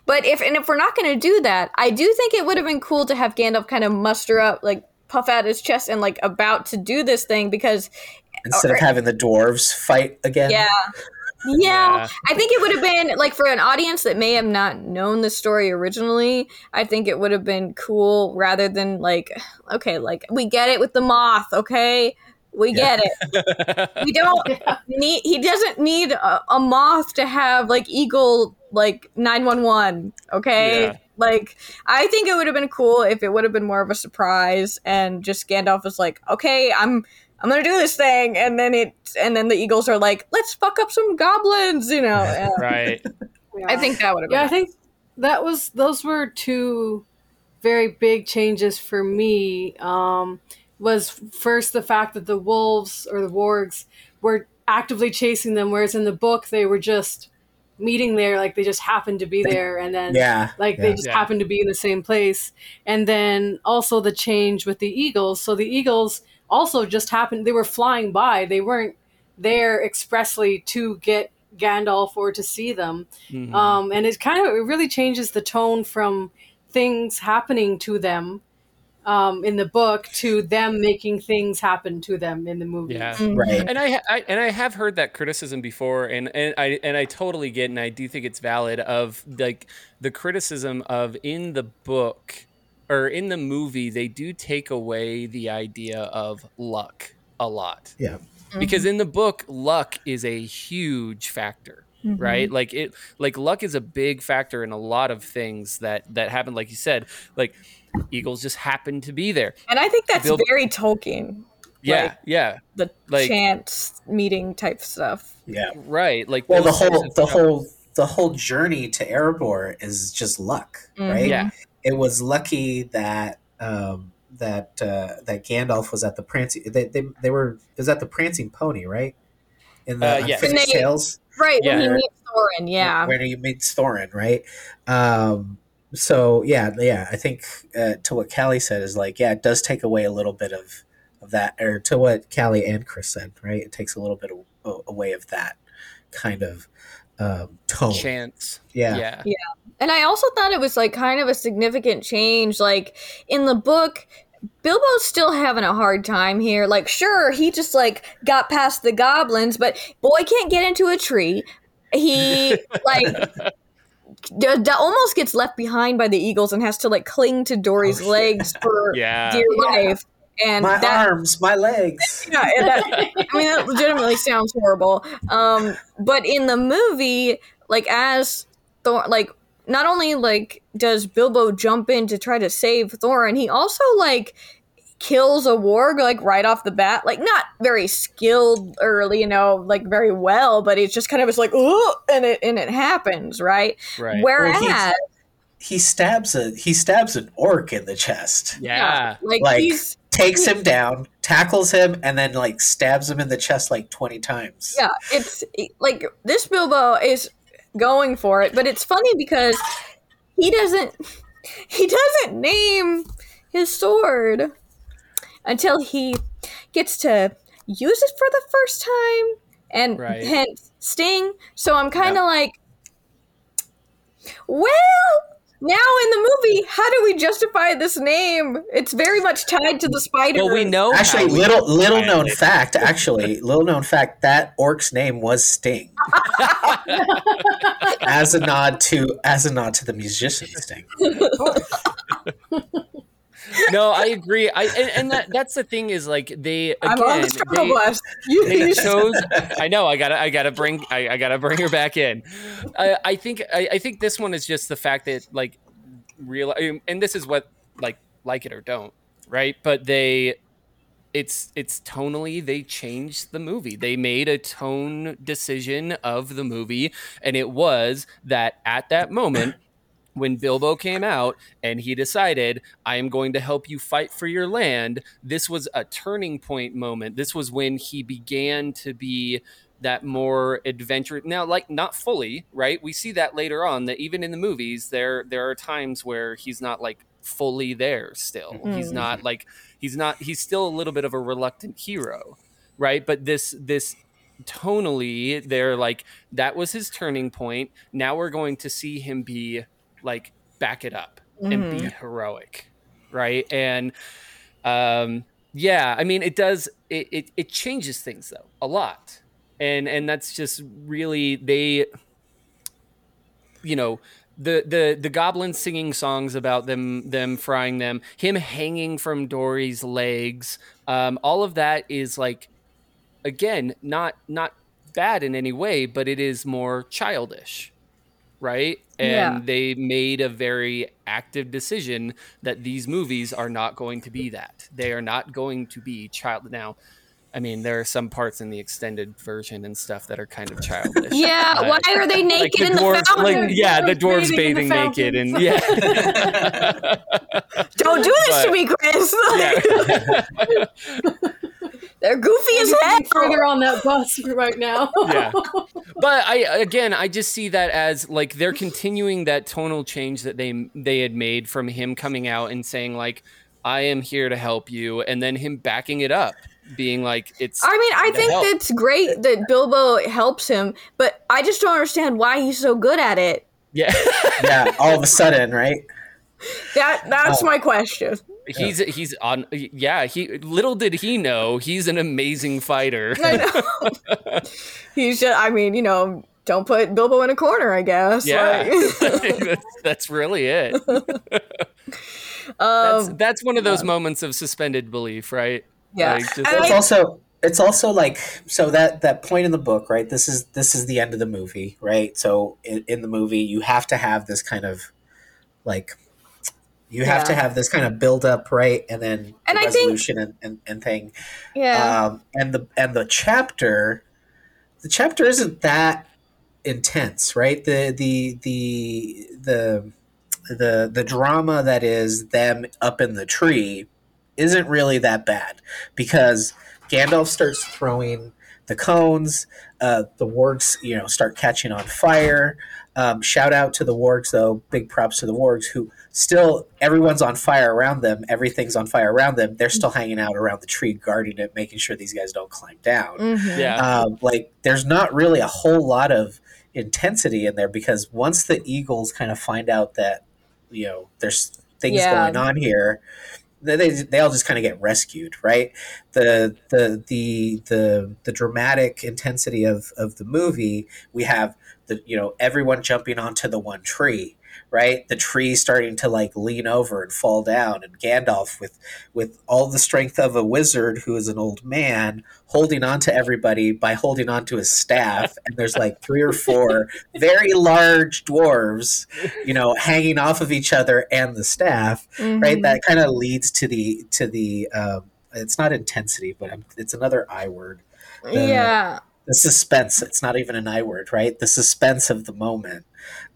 But if and if we're not going to do that, I do think it would have been cool to have Gandalf kind of muster up, like puff out his chest and like about to do this thing because Instead of having the dwarves fight again. yeah. Yeah, Yeah. I think it would have been like for an audience that may have not known the story originally. I think it would have been cool rather than like, okay, like we get it with the moth, okay, we Yeah. get it. We *laughs* don't need. He doesn't need a, a moth to have like eagle like nine one one. Okay, Yeah. like I think it would have been cool if it would have been more of a surprise and just Gandalf was like, okay, I'm. I'm gonna do this thing, and then it, and then the Eagles are like, "Let's fuck up some goblins," you know. *laughs* and right *laughs* I think that would have been. Yeah, I think that was those were two very big changes for me. Um, was first the fact that the wolves or the wargs were actively chasing them, whereas in the book they were just meeting there, like they just happened to be *laughs* there, and then Yeah. like yeah. they just Yeah. happened to be in the same place. And then also the change with the eagles. So the eagles also just happened; they were flying by. They weren't there expressly to get Gandalf or to see them. Mhm. Um, and it kind of it really changes the tone from things happening to them um, in the book to them making things happen to them in the movie. yeah. Mm-hmm. right. and I, I and I have heard that criticism before, and, and I and I totally get, and I do think it's valid. Of like the criticism of in the book or in the movie, they do take away the idea of luck a lot. Yeah. because in the book, luck is a huge factor. Mm-hmm. Right, like it, like luck is a big factor in a lot of things that that happen. Like you said, like eagles just happen to be there. And I think that's Bill- very Tolkien, Yeah, Like- yeah, the Like- chance meeting type stuff. Yeah. right. Like Well, the whole the about- whole the whole journey to Erebor is just luck, right? Yeah. It was lucky that um, that uh, that Gandalf was at the prancing. They, they they were is at the prancing pony, right? In the Uh, yes. Unfinished And they- Tales, Right, when Yeah. he meets Thorin, yeah. where he meets Thorin, right? Um, so yeah, yeah, I think uh, to what Callie said is like, yeah, it does take away a little bit of of that, or to what Callie and Chris said, right? It takes a little bit of, away of that kind of um, tone. chance. Yeah. yeah. And I also thought it was like kind of a significant change. Like in the book, Bilbo's still having a hard time here. Like, sure, he just like got past the goblins, but boy can't get into a tree. He *laughs* like d- d- almost gets left behind by the eagles and has to like cling to Dori's Oh, yeah. legs for *laughs* Yeah. dear life. And my that arms, my legs. *laughs* yeah, and that, I mean, that legitimately sounds horrible. Um, but in the movie, like as Thor, like not only like does Bilbo jump in to try to save Thorin, he also like kills a warg like right off the bat. Like not very skilled or you know like very well, but it's just kind of it's like oh, and it and it happens right. Right. Whereas Well, He stabs a he stabs an orc in the chest, yeah. like, Like- he's takes him down, tackles him, and then like stabs him in the chest like twenty times. yeah, it's like this Bilbo is going for it, but it's funny because he doesn't *laughs* he doesn't name his sword until he gets to use it for the first time and Right. hence sting. So I'm kind of like, well. Now in the movie, how do we justify this name? It's very much tied to the spider. Well, we know Actually, how we- little little known it- fact. Actually, little known fact that orc's name was Sting, *laughs* as a nod to as a nod to the musician Sting. *laughs* no, I agree. I and, and that that's the thing is like they I'm on the struggle they, bus. they chose. I know. I gotta. I gotta bring. I, I gotta bring her back in. I, I think. I, I think this one is just the fact that like real. And this is what like like it or don't right. But they. It's it's tonally they changed the movie. They made a tone decision of the movie, and it was that at that moment when Bilbo came out and he decided, I am going to help you fight for your land, this was a turning point moment. This was when he began to be that more adventure now like not fully right we see that later on that even in the movies there there are times where he's not like fully there still he's Mm. not like he's not he's still a little bit of a reluctant hero right but this this tonally they're like that was his turning point now we're going to see him be like back it up and be heroic right? And um yeah i mean it does it, it it changes things though a lot. And and that's just really they you know the the the goblins singing songs about them them frying them him hanging from dori's legs um all of that is like again not not bad in any way but it is more childish right and Yeah. they made a very active decision that these movies are not going to be that they are not going to be child now i mean there are some parts in the extended version and stuff that are kind of childish Yeah, *laughs* Uh, why are they like naked the in the dwarves, fountain? like yeah, the dwarves Dwarves bathing bathing the naked, and yeah, *laughs* Don't do this But- to me, Chris. *laughs* Yeah. They're goofy as hell. further on that bus right now. yeah. But I again, I just see that as like they're continuing that tonal change that they they had made from him coming out and saying like, "I am here to help you," and then him backing it up, being like, "It's." I mean, I think help. that's great that Bilbo helps him, but I just don't understand why he's so good at it. yeah. yeah, all of a sudden, right? That that's Oh. my question. he's he's on. Yeah. He little did he know he's an amazing fighter. I know. *laughs* he's just, I mean, you know, don't put Bilbo in a corner, I guess. Yeah, Like, *laughs* that's, that's really it. *laughs* That's, um, that's one of those moments of suspended belief, right? Yeah. Like, just- it's I- also it's also like so that that point in the book right this is this is the end of the movie right so in, in the movie you have to have this kind of like you have to have this kind of build up right? And then And the I think- resolution and, and, and thing. Yeah. um, and the and the chapter the chapter isn't that intense right? The the the the the the drama that is them up in the tree isn't really that bad because Gandalf starts throwing the cones uh, the wargs you know start catching on fire. Um, shout out to the wargs though. Big props to the wargs who still everyone's on fire around them everything's on fire around them they're still hanging out around the tree guarding it making sure these guys don't climb down Mhm. yeah. um, like there's not really a whole lot of intensity in there because once the eagles kind of find out that you know there's things Yeah. going on here they, they, they all just kind of get rescued right the the the the the dramatic intensity of of the movie we have the you know everyone jumping onto the one tree right the tree starting to like lean over and fall down and gandalf with with all the strength of a wizard who is an old man holding on to everybody by holding on to his staff and there's like three or four *laughs* very large dwarves you know hanging off of each other and the staff right Mhm. that kind of leads to the to the um, it's not intensity but it's another i word the- yeah. The suspense it's not even an i word right the suspense of the moment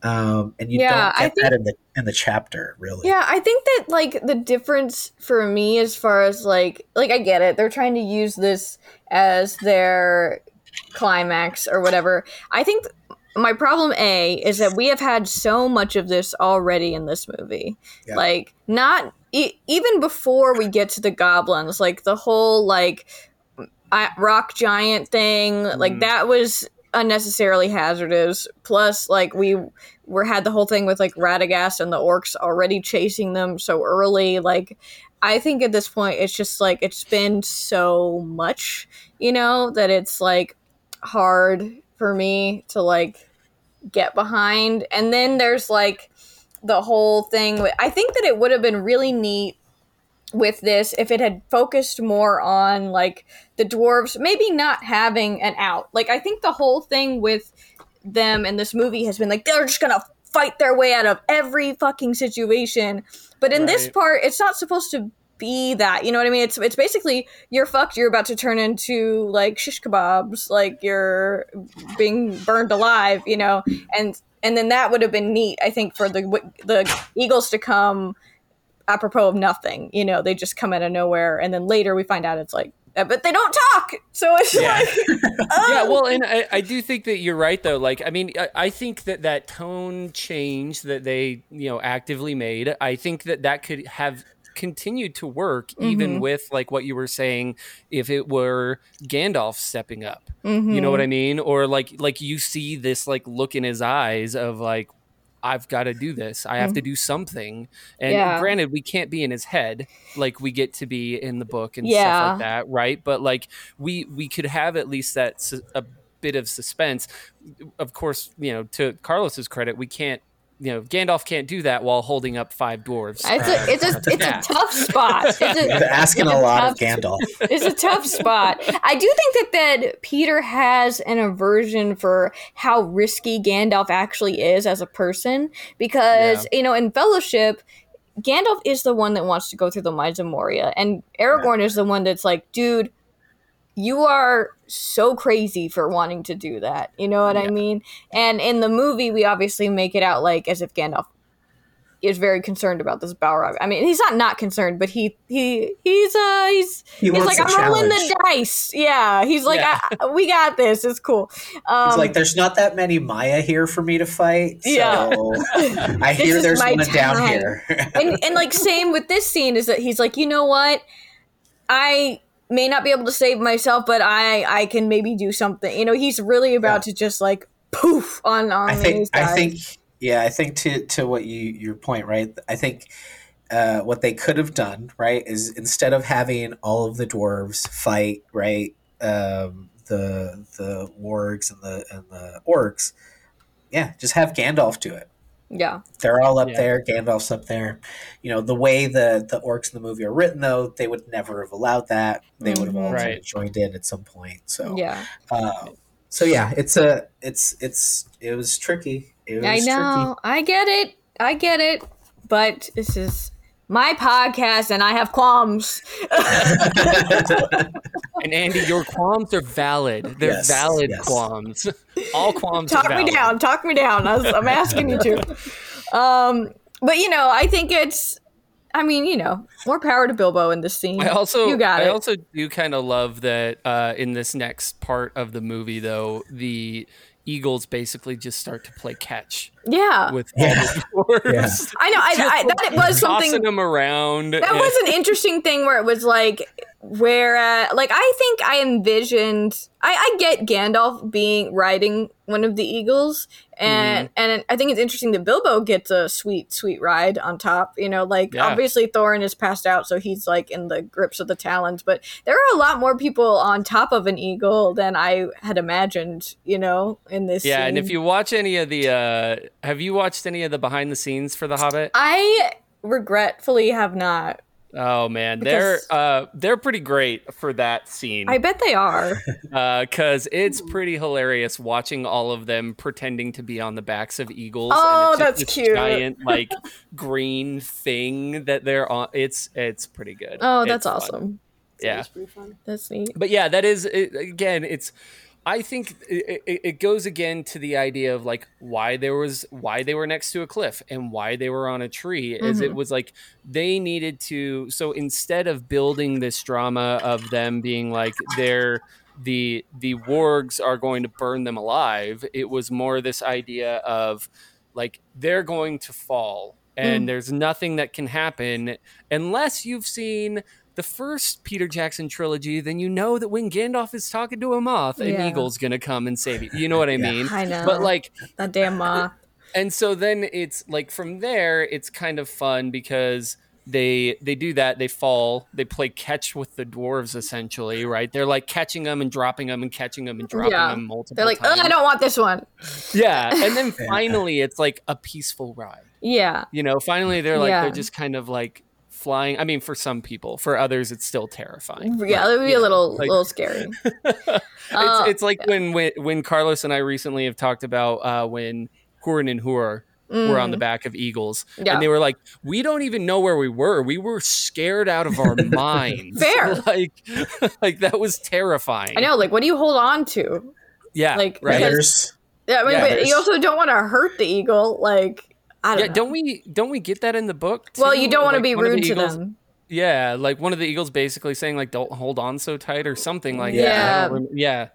um, and you Yeah, don't get that in the in the chapter really Yeah, I think that like the difference for me as far as like like I get it. They're trying to use this as their climax or whatever. I think th- my problem A is that we have had so much of this already in this movie. Yeah. Like not e- even before we get to the goblins, like the whole like rock giant thing, like Mhm. that was unnecessarily hazardous. Plus, like we were had the whole thing with like Radagast and the orcs already chasing them so early. Like, I think at this point it's just like it's been so much, you know, that it's like hard for me to like get behind. And then there's like the whole thing. With, I think that it would have been really neat with this if it had focused more on like the dwarves maybe not having an out. Like I think the whole thing with them in this movie has been like they're just gonna fight their way out of every fucking situation. But in this part, it's not supposed to be that. You know what I mean? It's it's basically you're fucked. You're about to turn into like shish kebabs. Like you're being burned alive. You know, and and then that would have been neat. I think for the the Eagles to come apropos of nothing. You know, they just come out of nowhere, and then later we find out it's like, uh, but they don't talk. So it's Yeah. like, *laughs* oh. yeah well and I, I do think that you're right though like i mean I, I think that that tone change that they you know actively made i think that that could have continued to work even Mhm. with like what you were saying if it were gandalf stepping up Mhm. you know what i mean or like like you see this like look in his eyes of like I've got to do this. I have mm-hmm. to do something. And Yeah. granted, we can't be in his head like we get to be in the book and Yeah. stuff like that, right? But like we we could have at least that su- a bit of suspense. Of course, you know, to Carlos's credit, we can't. You know, Gandalf can't do that while holding up five dwarves. It's a it's a it's a tough spot. It's a, You're asking it's a lot of Gandalf. it's a tough spot. I do think that that Peter has an aversion for how risky Gandalf actually is as a person because you know in Fellowship. Gandalf is the one that wants to go through the mines of Moria, and Aragorn is the one that's like, dude, you are so crazy for wanting to do that. You know what I mean? And in the movie, we obviously make it out like as if Gandalf is very concerned about this Balrog. I mean, he's not not concerned, but he he he's uh he's He he's like I'm rolling the dice. Yeah, he's like Yeah. I, we got this. It's cool. Um, It's like there's not that many Maia here for me to fight. So Yeah. *laughs* I hear there's one down here. and and like same with this scene is that he's like, you know what, I may not be able to save myself, but I I can maybe do something. You know, he's really about Yeah. to just like poof on on I these think I think yeah, I think to to what you your point, right? I think uh, what they could have done, right, is instead of having all of the dwarves fight, right, um, the the wargs and the and the orcs, yeah, just have Gandalf do it. Yeah, They're all up Yeah. there. Gandalf's up there. You know the way the the orcs in the movie are written, though, they would never have allowed that. They would have all Mhm. kind Right. of joined in at some point. So yeah. uh, so yeah, it's a it's it's it was tricky. It was I know. I get it. I get it. But this is my podcast, and I have qualms. *laughs* And Andy, your qualms are valid. They're Yes, valid yes. qualms. All qualms talk are valid. me down. Talk me down. I was, I'm asking you to. Um, but you know, I think it's. I mean, you know, more power to Bilbo in this scene. I also you got it. I it. also do kind of love that uh, in this next part of the movie though, the Eagles basically just start to play catch yeah, with Yeah. the. Yeah. I know. I, I, that it was something. Tossing something. them around. That was an interesting thing where it was like, where, uh, like, I think I envisioned. I, I get Gandalf being riding one of the eagles, and Mm-hmm. and I think it's interesting that Bilbo gets a sweet, sweet ride on top. You know, like Yeah. obviously Thorin is passed out, so he's like in the grips of the talons. But there are a lot more people on top of an eagle than I had imagined. You know, in this. yeah, and if you watch any of the uh have you watched any of the behind the scenes for The Hobbit? I regretfully have not. Oh man, Because- they're uh they're pretty great for that scene. I bet they are. *laughs* because it's pretty hilarious watching all of them pretending to be on the backs of eagles. Oh, and it's that's just this cute. Giant *laughs* like green thing that they're on. It's it's pretty good. Oh, It's that's fun. awesome. Yeah, That's pretty fun. That's neat. but yeah, that is it, again. It's I think it, it, goes again to the idea of like why there was why they were next to a cliff and why they were on a tree. Is it Mhm. was like they needed to. So instead of building this drama of them being like they're the the wargs are going to burn them alive, it was more this idea of like they're going to fall and Mm. there's nothing that can happen unless you've seen the first Peter Jackson trilogy, then you know that when Gandalf is talking to a moth, an eagle's gonna come and save you. You know what I *laughs* Yeah. mean? I know. But like, that damn moth. and so then it's like from there, it's kind of fun because they they do that. They fall. They play catch with the dwarves essentially, right? They're like catching them and dropping them and catching them and dropping Yeah. them multiple They're like, times. "Ugh, I don't want this one. Yeah, and then *laughs* finally, it's like a peaceful ride. Yeah. You know, finally they're like Yeah. they're just kind of like flying. I mean, for some people, for others, it's still terrifying. Yeah, it would be a little, like- little scary. *laughs* it's, Uh, it's like when, when when Carlos and I recently have talked about uh, when Hurin and Huor were on the back of eagles, Mm. Yeah. and they were like, "We don't even know where we were. We were scared out of our *laughs* minds. Fair. *laughs* like, like that was terrifying. I know, like, what do you hold on to? Yeah, like, right. because- Yeah, I mean, Yeah, but you also don't want to hurt the eagle. Like, I don't Yeah, know. don't we don't we get that in the book? well, you don't want to be rude to eagles- them. Yeah, like one of the eagles basically saying like "Don't hold on so tight" or something like Yeah. that. I yeah,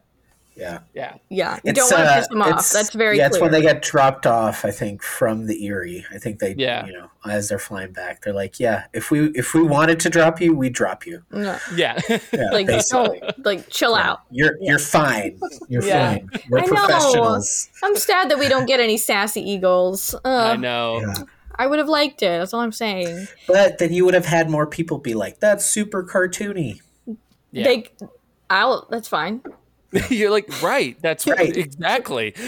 Yeah. yeah. Yeah, you It's, don't want to uh, piss them off. That's very yeah. clear. It's when they get dropped off. I think from the Eyrie. I think they. Yeah. You know, as they're flying back, they're like, "Yeah, if we if we wanted to drop you, we would drop you." No, Yeah. Yeah, *laughs* like, basically. don't, like, chill Yeah. out. You're you're fine. You're Yeah. fine. We're I know. professionals. I'm sad that we don't get any sassy eagles. Uh, *laughs* I know. Yeah. I would have liked it. That's all I'm saying. But then you would have had more people be like, "That's super cartoony." Yeah. They, I'll. That's fine. *laughs* You're like, right. That's right. Right. *laughs* Exactly. *laughs*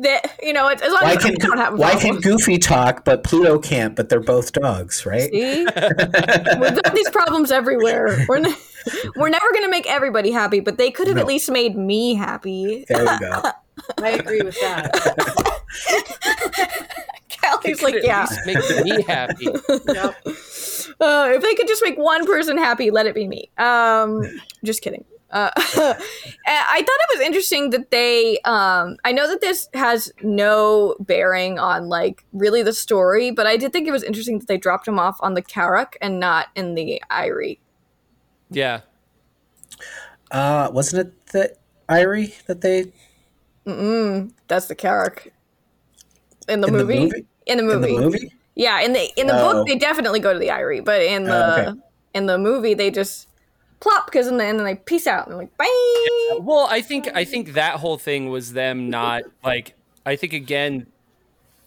That you know, it's, as long Why as I can don't have Why problem. can Goofy talk but Pluto can't? But they're both dogs, right? See, we've got these problems everywhere. We're ne- we're never gonna make everybody happy, but they could have No. at least made me happy. There you go. I agree with that. Callie's Could like, at yeah. least make me happy. Yep. Uh, if they could just make one person happy, let it be me. Um, just kidding. Uh, *laughs* I thought it was interesting that they. Um, I know that this has no bearing on like really the story, but I did think it was interesting that they dropped him off on the Carrock and not in the Eyrie. Yeah. Uh, wasn't it the Eyrie that they Mm-mm, that's the Carrock in the, in movie? the movie? In the In the movie? Yeah, in the in the Oh. book they definitely go to the Eyrie, but in the Oh, okay. in the movie they just plop because in the end they peace out and like bye. Well, I think I think that whole thing was them not like I think again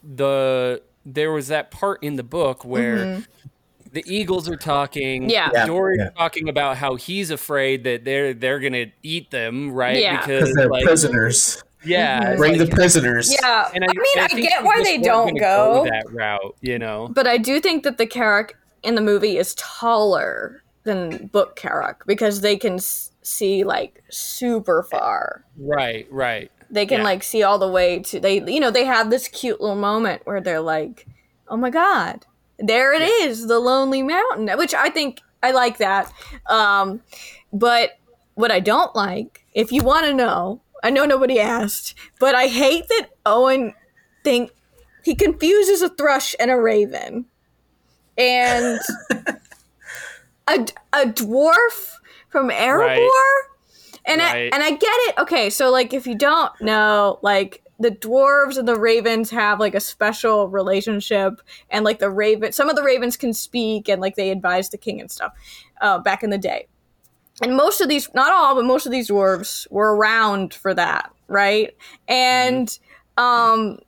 the there was that part in the book where the Eagles are talking. Mm-hmm. Yeah. Yeah, Dori's yeah. talking about how he's afraid that they're they're gonna eat them, right? Yeah. Because they're like, prisoners. Yeah, Bring like- the prisoners. Yeah, and I, mean and I, get they why they don't gonna go, that route, you know. but I do think that the Carrock in the movie is taller than book Carrack because they can see like super far. Right, right. They can Yeah. like see all the way to they you know they have this cute little moment where they're like, "Oh my god, there it is, the lonely mountain," which I think I like that. Um, but what I don't like, if you want to know, I know nobody asked, but I hate that Oin think he confuses a thrush and a raven, and *laughs* a a dwarf from Erebor. And Right. I and I get it. Okay, so like if you don't know, like the dwarves and the ravens have like a special relationship, and like the raven, some of the ravens can speak, and like they advise the king and stuff uh, back in the day. And most of these, not all, but most of these dwarves were around for that, right? And um,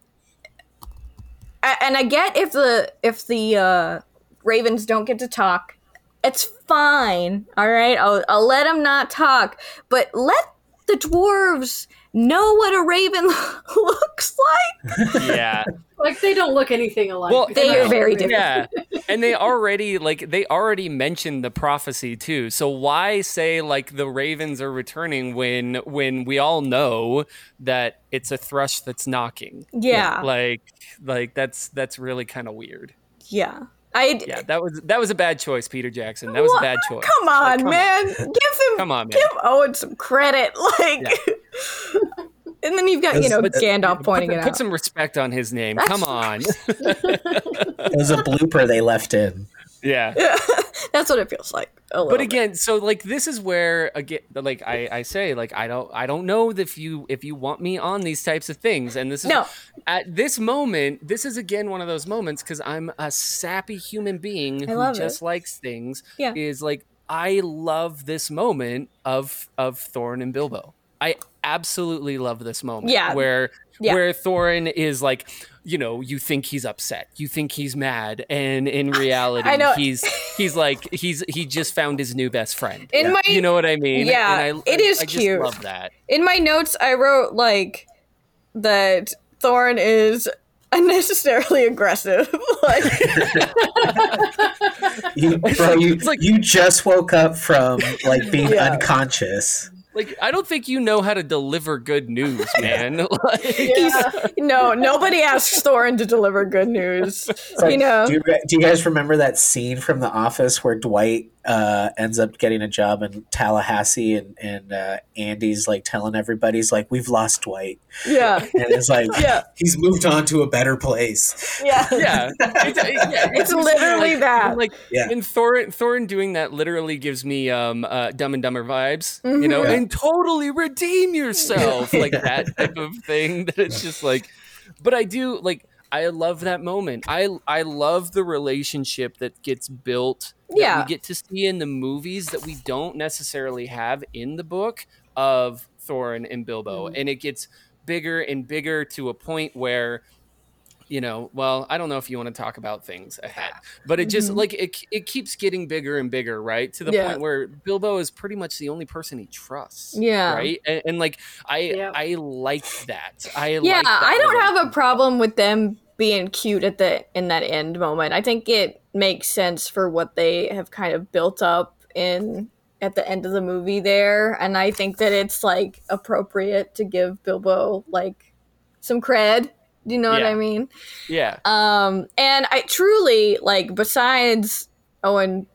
and I get if the if the uh, ravens don't get to talk, it's fine. All right, I'll I'll let them not talk, but let the dwarves know what a raven *laughs* looks like. Yeah. Like they don't look anything alike. Well, They and are very different. Yeah, and they already like they already mentioned the prophecy too. So why say like the ravens are returning when when we all know that it's a thrush that's knocking? Yeah, Like like that's that's really kind of weird. yeah. I Yeah, that was that was a bad choice, Peter Jackson. That was a bad choice. Come on, Like, come man. Give him Come on, man. give Oin some credit. *laughs* Like *laughs* And then you've got, you know, But- Gandalf pointing put, it put out. Put some respect on his name. That's Come on. It was a blooper they left in. *laughs* Yeah. yeah. That's what it feels like. But bit. again so like this is where again like I, I say like i don't i don't know if you if you want me on these types of things and this is No. at this moment this is again one of those moments because i'm a sappy human being who just it. likes things Yeah. is like i love this moment of of thorin and bilbo i absolutely love this moment Yeah. where Yeah. where thorin is like you know you think he's upset you think he's mad and in *laughs* reality I know. he's he's like he's he just found his new best friend in my you know what I mean? Yeah, and I, it is I, I just cute. love that. in my notes I wrote like that Thorin is unnecessarily aggressive. *laughs* like *laughs* You, bro, you, It's like- you just woke up from like being Yeah. unconscious. Like I don't think you know how to deliver good news, *laughs* man. like, *laughs* he's no, nobody asks Thorin to deliver good news. It's like, you know. do, you, do you guys remember that scene from The Office where Dwight uh, ends up getting a job in Tallahassee and, and uh, Andy's like telling everybody's like, we've lost Dwight. yeah. *laughs* And it's like, Yeah. he's moved on to a better place. Yeah. *laughs* yeah, it's, it- yeah, It's just literally like, that. Like, Yeah. and Thorin, Thorin doing that literally gives me um, uh, Dumb and Dumber vibes. You know, Mhm. and totally redeem yourself, like that *laughs* type of thing. That it's just like, but I do like. I love that moment. I I love the relationship that gets built. That Yeah. we get to see in the movies that we don't necessarily have in the book of Thorin and Bilbo, Mm-hmm. and it gets bigger and bigger to a point where you know well i don't know if you want to talk about things ahead but it just Mhm. like it, it keeps getting bigger and bigger right to the Yeah. point where bilbo is pretty much the only person he trusts Yeah. right and, and like i Yeah. i like that i yeah like that i don't have a problem with them being cute at the in that end moment i think it makes sense for what they have kind of built up in at the end of the movie there and i think that it's like appropriate to give bilbo like some cred do you know what i mean yeah um and i truly like besides oin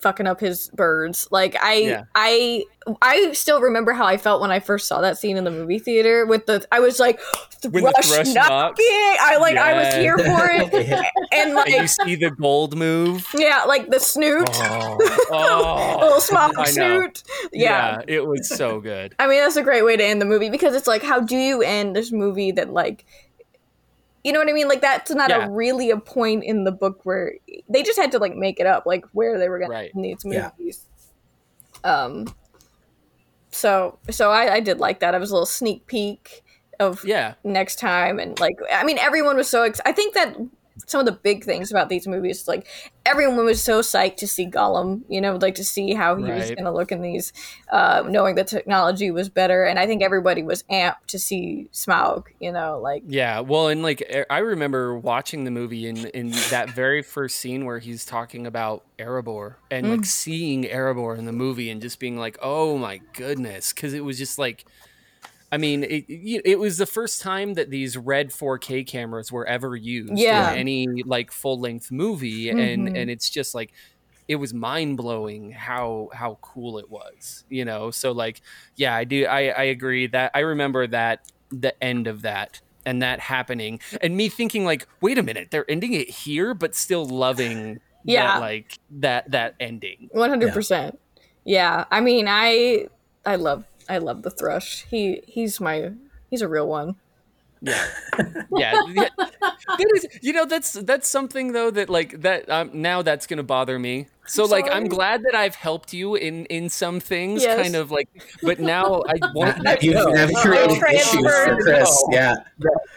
fucking up his birds. Like I Yeah. I I still remember how I felt when I first saw that scene in the movie theater with the I was like When the thrush thrush knocking. knocks. I like I was here for it. *laughs* Yeah. and And like you see the gold move. yeah, like the snoot. Oh, *laughs* oh. little small I snoot. Yeah. yeah, it was so good. I mean, that's a great way to end the movie because it's like, how do you end this movie that like, you know what I mean? Like that's not Yeah. a really a point in the book where they just had to like make it up, like where they were gonna Right. end these Yeah. Um. So so I, I did like that. It was a little sneak peek of Yeah, next time and like i mean everyone was so ex- i think that some of the big things about these movies like everyone was so psyched to see gollum you know like to see how he was going to look in these uh knowing the technology was better and i think everybody was amped to see smaug you know like yeah. Well, and like i remember watching the movie in in that very first scene where he's talking about Erebor and Mm. like seeing Erebor in the movie and just being like, oh my goodness, because it was just like. I mean, it, it it was the first time that these red 4K cameras were ever used Yeah. in any like full length movie, Mhm. and and it's just like it was mind blowing how how cool it was, you know. So like, yeah, I do, I I agree that I remember that the end of that and that happening, and me thinking like, wait a minute, they're ending it here, but still loving, Yeah. that, like that that ending. 100% yeah. i mean i i love i love the thrush he he's my he's a real one Yeah, *laughs* yeah. yeah. That is, you know, that's that's something though that like that um, now that's gonna bother me. So like, I'm glad that I've helped you in in some things, Yes. kind of like. But now I *laughs* want you to You've, know created issues for transferred. Chris. Yeah.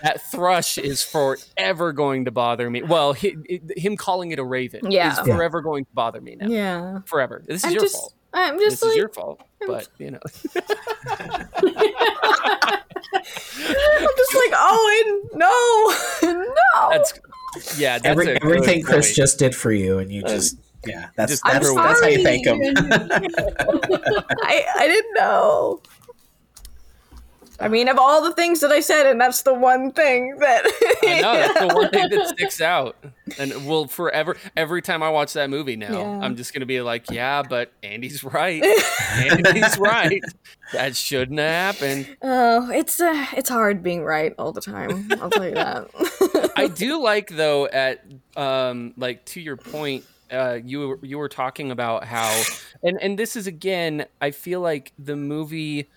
that thrush is forever going to bother me. Well, hi, i- him calling it a raven Yeah. is forever going to bother me now. yeah Forever. This is i'm your just fault. i'm just This just is your fault. But *laughs* you know, I'm just like, oh, and no, *laughs* no. that's yeah. That's Every, a good everything Chris point. just did for you, and you uh, just yeah. That's just that's, that's how you thank him. *laughs* I, I didn't know. I mean, of all the things that I said, and that's the one thing that I know that's the one thing that *laughs* sticks out, and will forever. Every time I watch that movie now, Yeah. I'm just gonna be like, yeah, but Andy's right. Andy's right. That shouldn't have happened. *laughs* Oh, it's uh, it's hard being right all the time. I'll tell you that. *laughs* I do like though at um like to your point uh you were- you were talking about how and and this is again I feel like the movie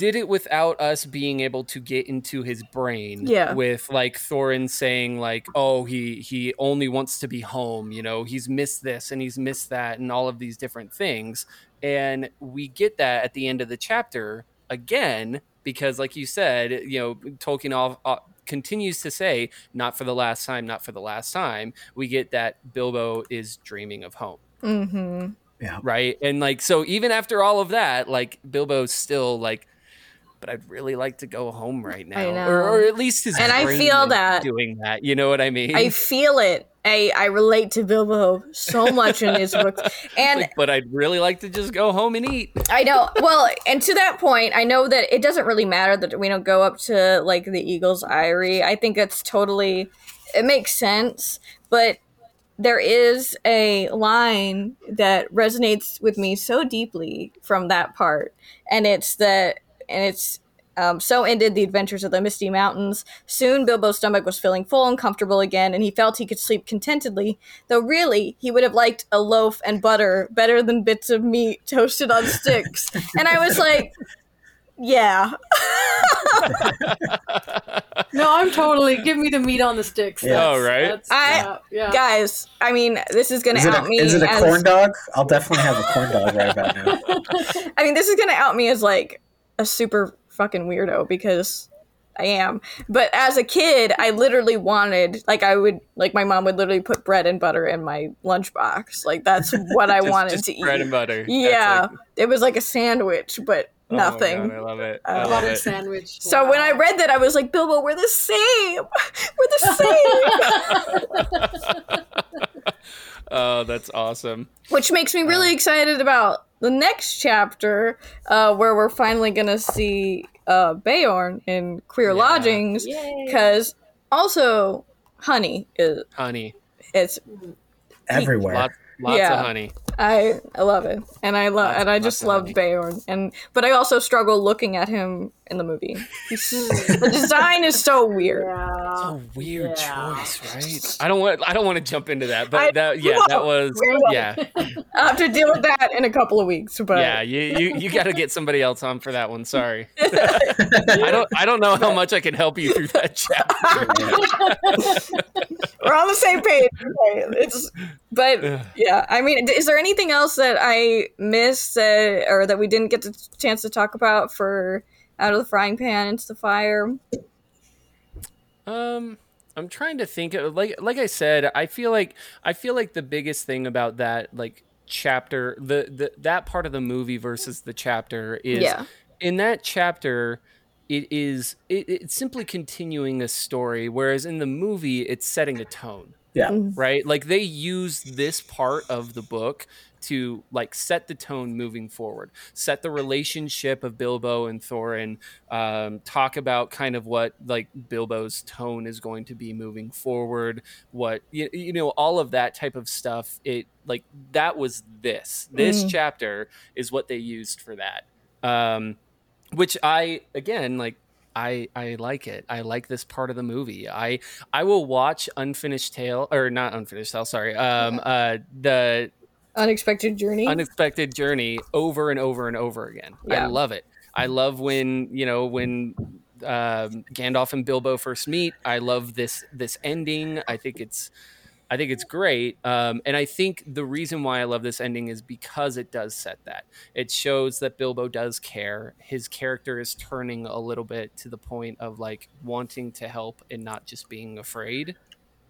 did it without us being able to get into his brain Yeah. with like Thorin saying like oh he he only wants to be home you know he's missed this and he's missed that and all of these different things. And we get that at the end of the chapter again because like you said you know Tolkien all, uh, continues to say not for the last time not for the last time. We get that Bilbo is dreaming of home. Mm-hmm. yeah. Right? And like so even after all of that like bilbo's still like but i'd really like to go home right now know. Or, or at least his And I feel that. doing that you know what i mean I feel it. I I relate to Bilbo so much in his books, *laughs* and Like, but i'd really like to just go home and eat I know. *laughs* Well, and to that point, I know that it doesn't really matter that we don't go up to like the Eagles Eyrie. I think it's totally it makes sense, but there is a line that resonates with me so deeply from that part, and it's that, and it's. Um, so ended the adventures of the Misty Mountains. Soon Bilbo's stomach was feeling full and comfortable again, and he felt he could sleep contentedly, though really he would have liked a loaf and butter better than bits of meat *laughs* toasted on sticks. and I was like, yeah. *laughs* No, I'm totally. Give me the meat on the sticks. Yeah. That's- Oh, right? I- yeah, yeah. Guys, I mean, this is going to out a, me is it a as corn dog? I'll definitely have a corn dog right about now. *laughs* I mean, this is going to out me as like a super fucking weirdo because I am. But as a kid, I literally wanted like I would like my mom would literally put bread and butter in my lunchbox. Like that's *laughs* what I Just- wanted just to eat. bread and butter Yeah, like- it was like a sandwich, but oh nothing. God, i love it Uh, i love butter it sandwich. So when I read that, I was like, Bilbo, we're the same. *laughs* We're the *laughs* same. oh that's awesome Which makes me really excited about the next chapter, uh, where we're finally gonna see uh, Beorn in Queer Yeah. Lodgings, because also Honey is honey it's Everywhere. lots Lots Yeah. of honey. I I love it, and I love and I just of love honey. Beorn, and but I also struggle looking at him in the movie. The design is so weird. Yeah. a weird yeah. choice, right? I don't want I don't want to jump into that, but I- that yeah, that was yeah, *laughs* I'll have to deal with that in a couple of weeks. But yeah. You you, you got to get somebody else on for that one. Sorry, *laughs* I don't I don't know how much I can help you through that chapter. *laughs* we're on the same page. Okay, It's but Ugh. yeah. I mean, is there anything else that I missed that, or that we didn't get the chance to talk about for out of the frying pan into the fire? Um, I'm trying to think. Of, like like I said, I feel like I feel like the biggest thing about that like chapter, the the that part of the movie versus the chapter is Yeah. in that chapter. It is it, it's simply continuing a story, whereas in the movie it's setting a tone Yeah. right? Like they use this part of the book to like set the tone moving forward, set the relationship of Bilbo and Thorin, um, talk about kind of what like Bilbo's tone is going to be moving forward, what you, you know, all of that type of stuff. It like that was this. This Mm. chapter is what they used for that. Um, which I again like I I like it. I like this part of the movie. I I will watch Unfinished Tale or not Unfinished Tale. Sorry, um, uh, the Unexpected journey. Unexpected Journey over and over and over again. I love it. I love when you know when um, Gandalf and Bilbo first meet. I love this this ending. I think it's I think it's great. Um, and I think the reason why I love this ending is because it does set that. It shows that Bilbo does care. His character is turning a little bit to the point of like wanting to help and not just being afraid.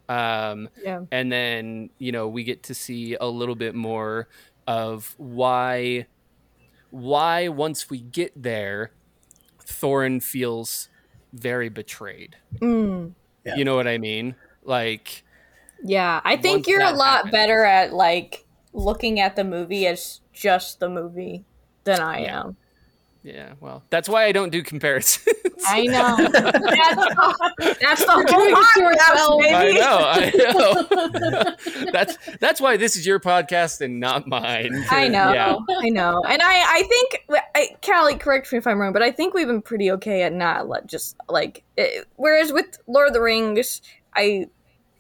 Um, yeah. and then you know we get to see a little bit more of why why once we get there thorin feels very betrayed Mm. Yeah. you know what i mean like Yeah, I think you're a lot happens. better at like looking at the movie as just the movie than I Yeah. am. yeah well that's why i don't do comparisons I *laughs* know. *laughs* that's, the, that's the doing whole it to podcast, yourself. i know i *laughs* know that's that's why this is your podcast and not mine I know, yeah I know, and I, I think, I, Callie, correct me if I'm wrong, but I think we've been pretty okay at not let just like. It, whereas with Lord of the Rings, I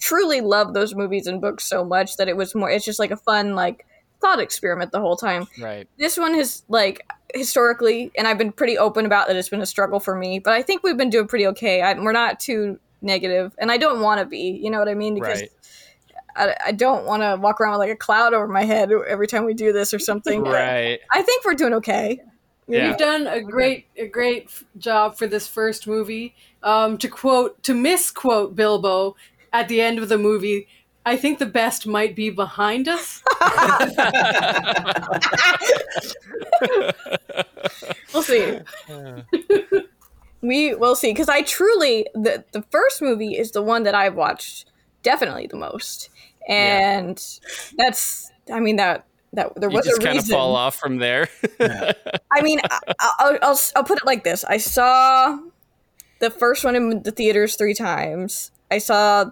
truly love those movies and books so much that it was more. It's just like a fun like thought experiment the whole time. right. This one has like historically and i've been pretty open about that it's been a struggle for me but i think we've been doing pretty okay. I, we're not too negative and i don't want to be you know what i mean? Because right. I, I don't want to walk around with like a cloud over my head every time we do this or something. *laughs* Right. I think we're doing okay. Yeah. You've done a great, a great job for this first movie. Um, to quote, to misquote Bilbo at the end of the movie, I think the best might be behind us. *laughs* we'll see we will see because i truly the, the first movie is the one that i've watched definitely the most and that's i mean that that there you was just a kind of reason fall off from there *laughs* I mean, I, I'll, I'll, I'll put it like this. I saw the first one in the theaters three times. I saw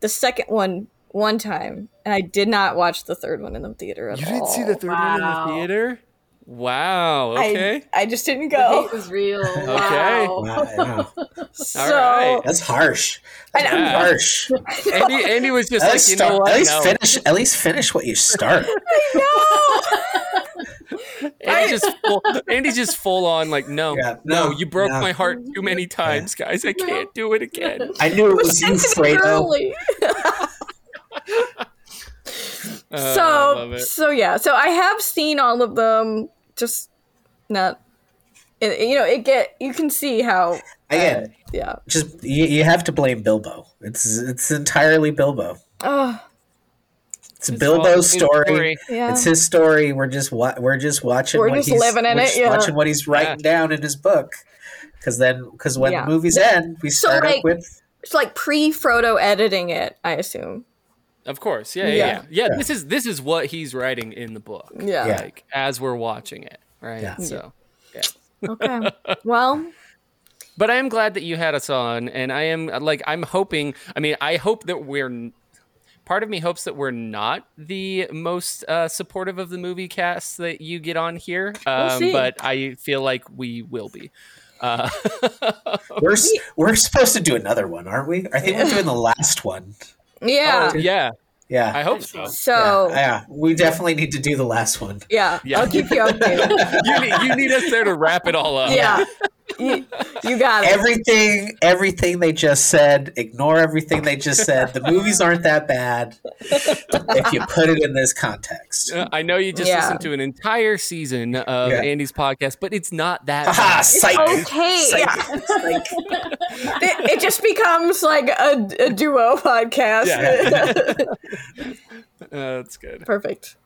the second one one time, and I did not watch the third one in the theater at You all. didn't see the third one in the theater? Wow. Okay. I, just didn't go. It was real. Okay. Wow. Wow, yeah. *laughs* So right. That's harsh. I know. Yeah. Harsh. *laughs* Andy, Andy was just At like, least, you know what? at least No. finish. At least finish what you start. *laughs* Andy just full, Andy just full on like, no, Yeah, no, no, you broke no. my heart too many times, guys. I can't do it again. I knew it was *laughs* you, sensitive Fredo. early. *laughs* Uh, so so yeah. So I have seen all of them. Just not. It, you know, it get you can see how. uh, Again, yeah. just you, you have to blame Bilbo. It's it's entirely Bilbo. Oh, It's, It's Bilbo's his story. yeah. It's his story. We're just wa- we're just watching. We're what just he's, living in we're it, just yeah. Watching what he's writing down in his book. Because then, because when Yeah. the movies end, we So, start like- up with it's like pre Frodo editing it. I assume. Of course, yeah, yeah, Yeah. yeah, yeah. Yeah. This is this is what he's writing in the book. Yeah. Yeah. like as we're watching it, right? Yeah. So, yeah. Okay. well, but I am glad that you had us on, and I am like I'm hoping. I mean, I hope that we're. N- part of me hopes that we're not the most uh, supportive of the movie cast that you get on here, um, see. but I feel like we will be. Uh, *laughs* We're we're supposed to do another one, aren't we? I think we're doing the last one. Yeah. oh, yeah, Yeah. I hope so. so yeah, yeah, we definitely need to do the last one. yeah, Yeah. I'll keep you updated. *laughs* you, need, you need us there to wrap it all up. yeah, you, you got it. Everything, everything they just said. Ignore everything they just said. The movies aren't that bad if you put it in this context. Uh, I know you just Yeah. listened to an entire season of Yeah. Andy's podcast, but it's not that. Haha, bad. psych. okay, Psych. yeah. Psych. it, it just becomes like a, a duo podcast. Uh, that's good. Perfect.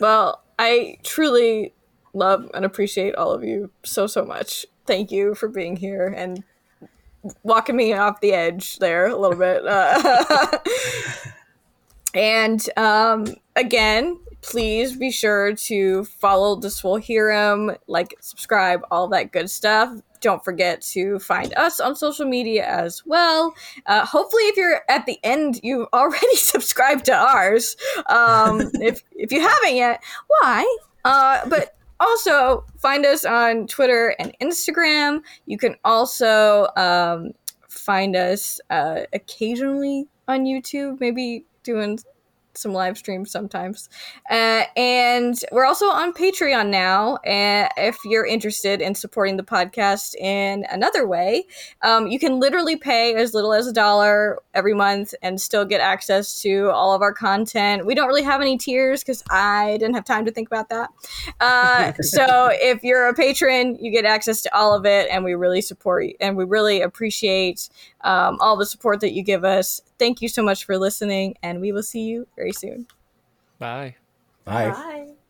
Well, I truly love and appreciate all of you so so much. Thank you for being here and walking me off the edge there a little bit. Uh, *laughs* and um, again, please be sure to follow the Swolhirrim, like, subscribe, all that good stuff. Don't forget to find us on social media as well. Uh, hopefully, if you're at the end, you've *laughs* already subscribed to ours. Um, *laughs* if if you haven't yet, why? Uh, but also find us on Twitter and Instagram. You can also um, find us uh, occasionally on YouTube, maybe doing some live streams sometimes. Uh, and we're also on Patreon now. And if you're interested in supporting the podcast in another way, um, you can literally pay as little as a dollar every month and still get access to all of our content. We don't really have any tiers because I didn't have time to think about that. Uh, *laughs* so if you're a patron, you get access to all of it, and we really support you, and we really appreciate um, all the support that you give us. Thank you so much for listening, and we will see you very soon. Bye. Bye. Bye.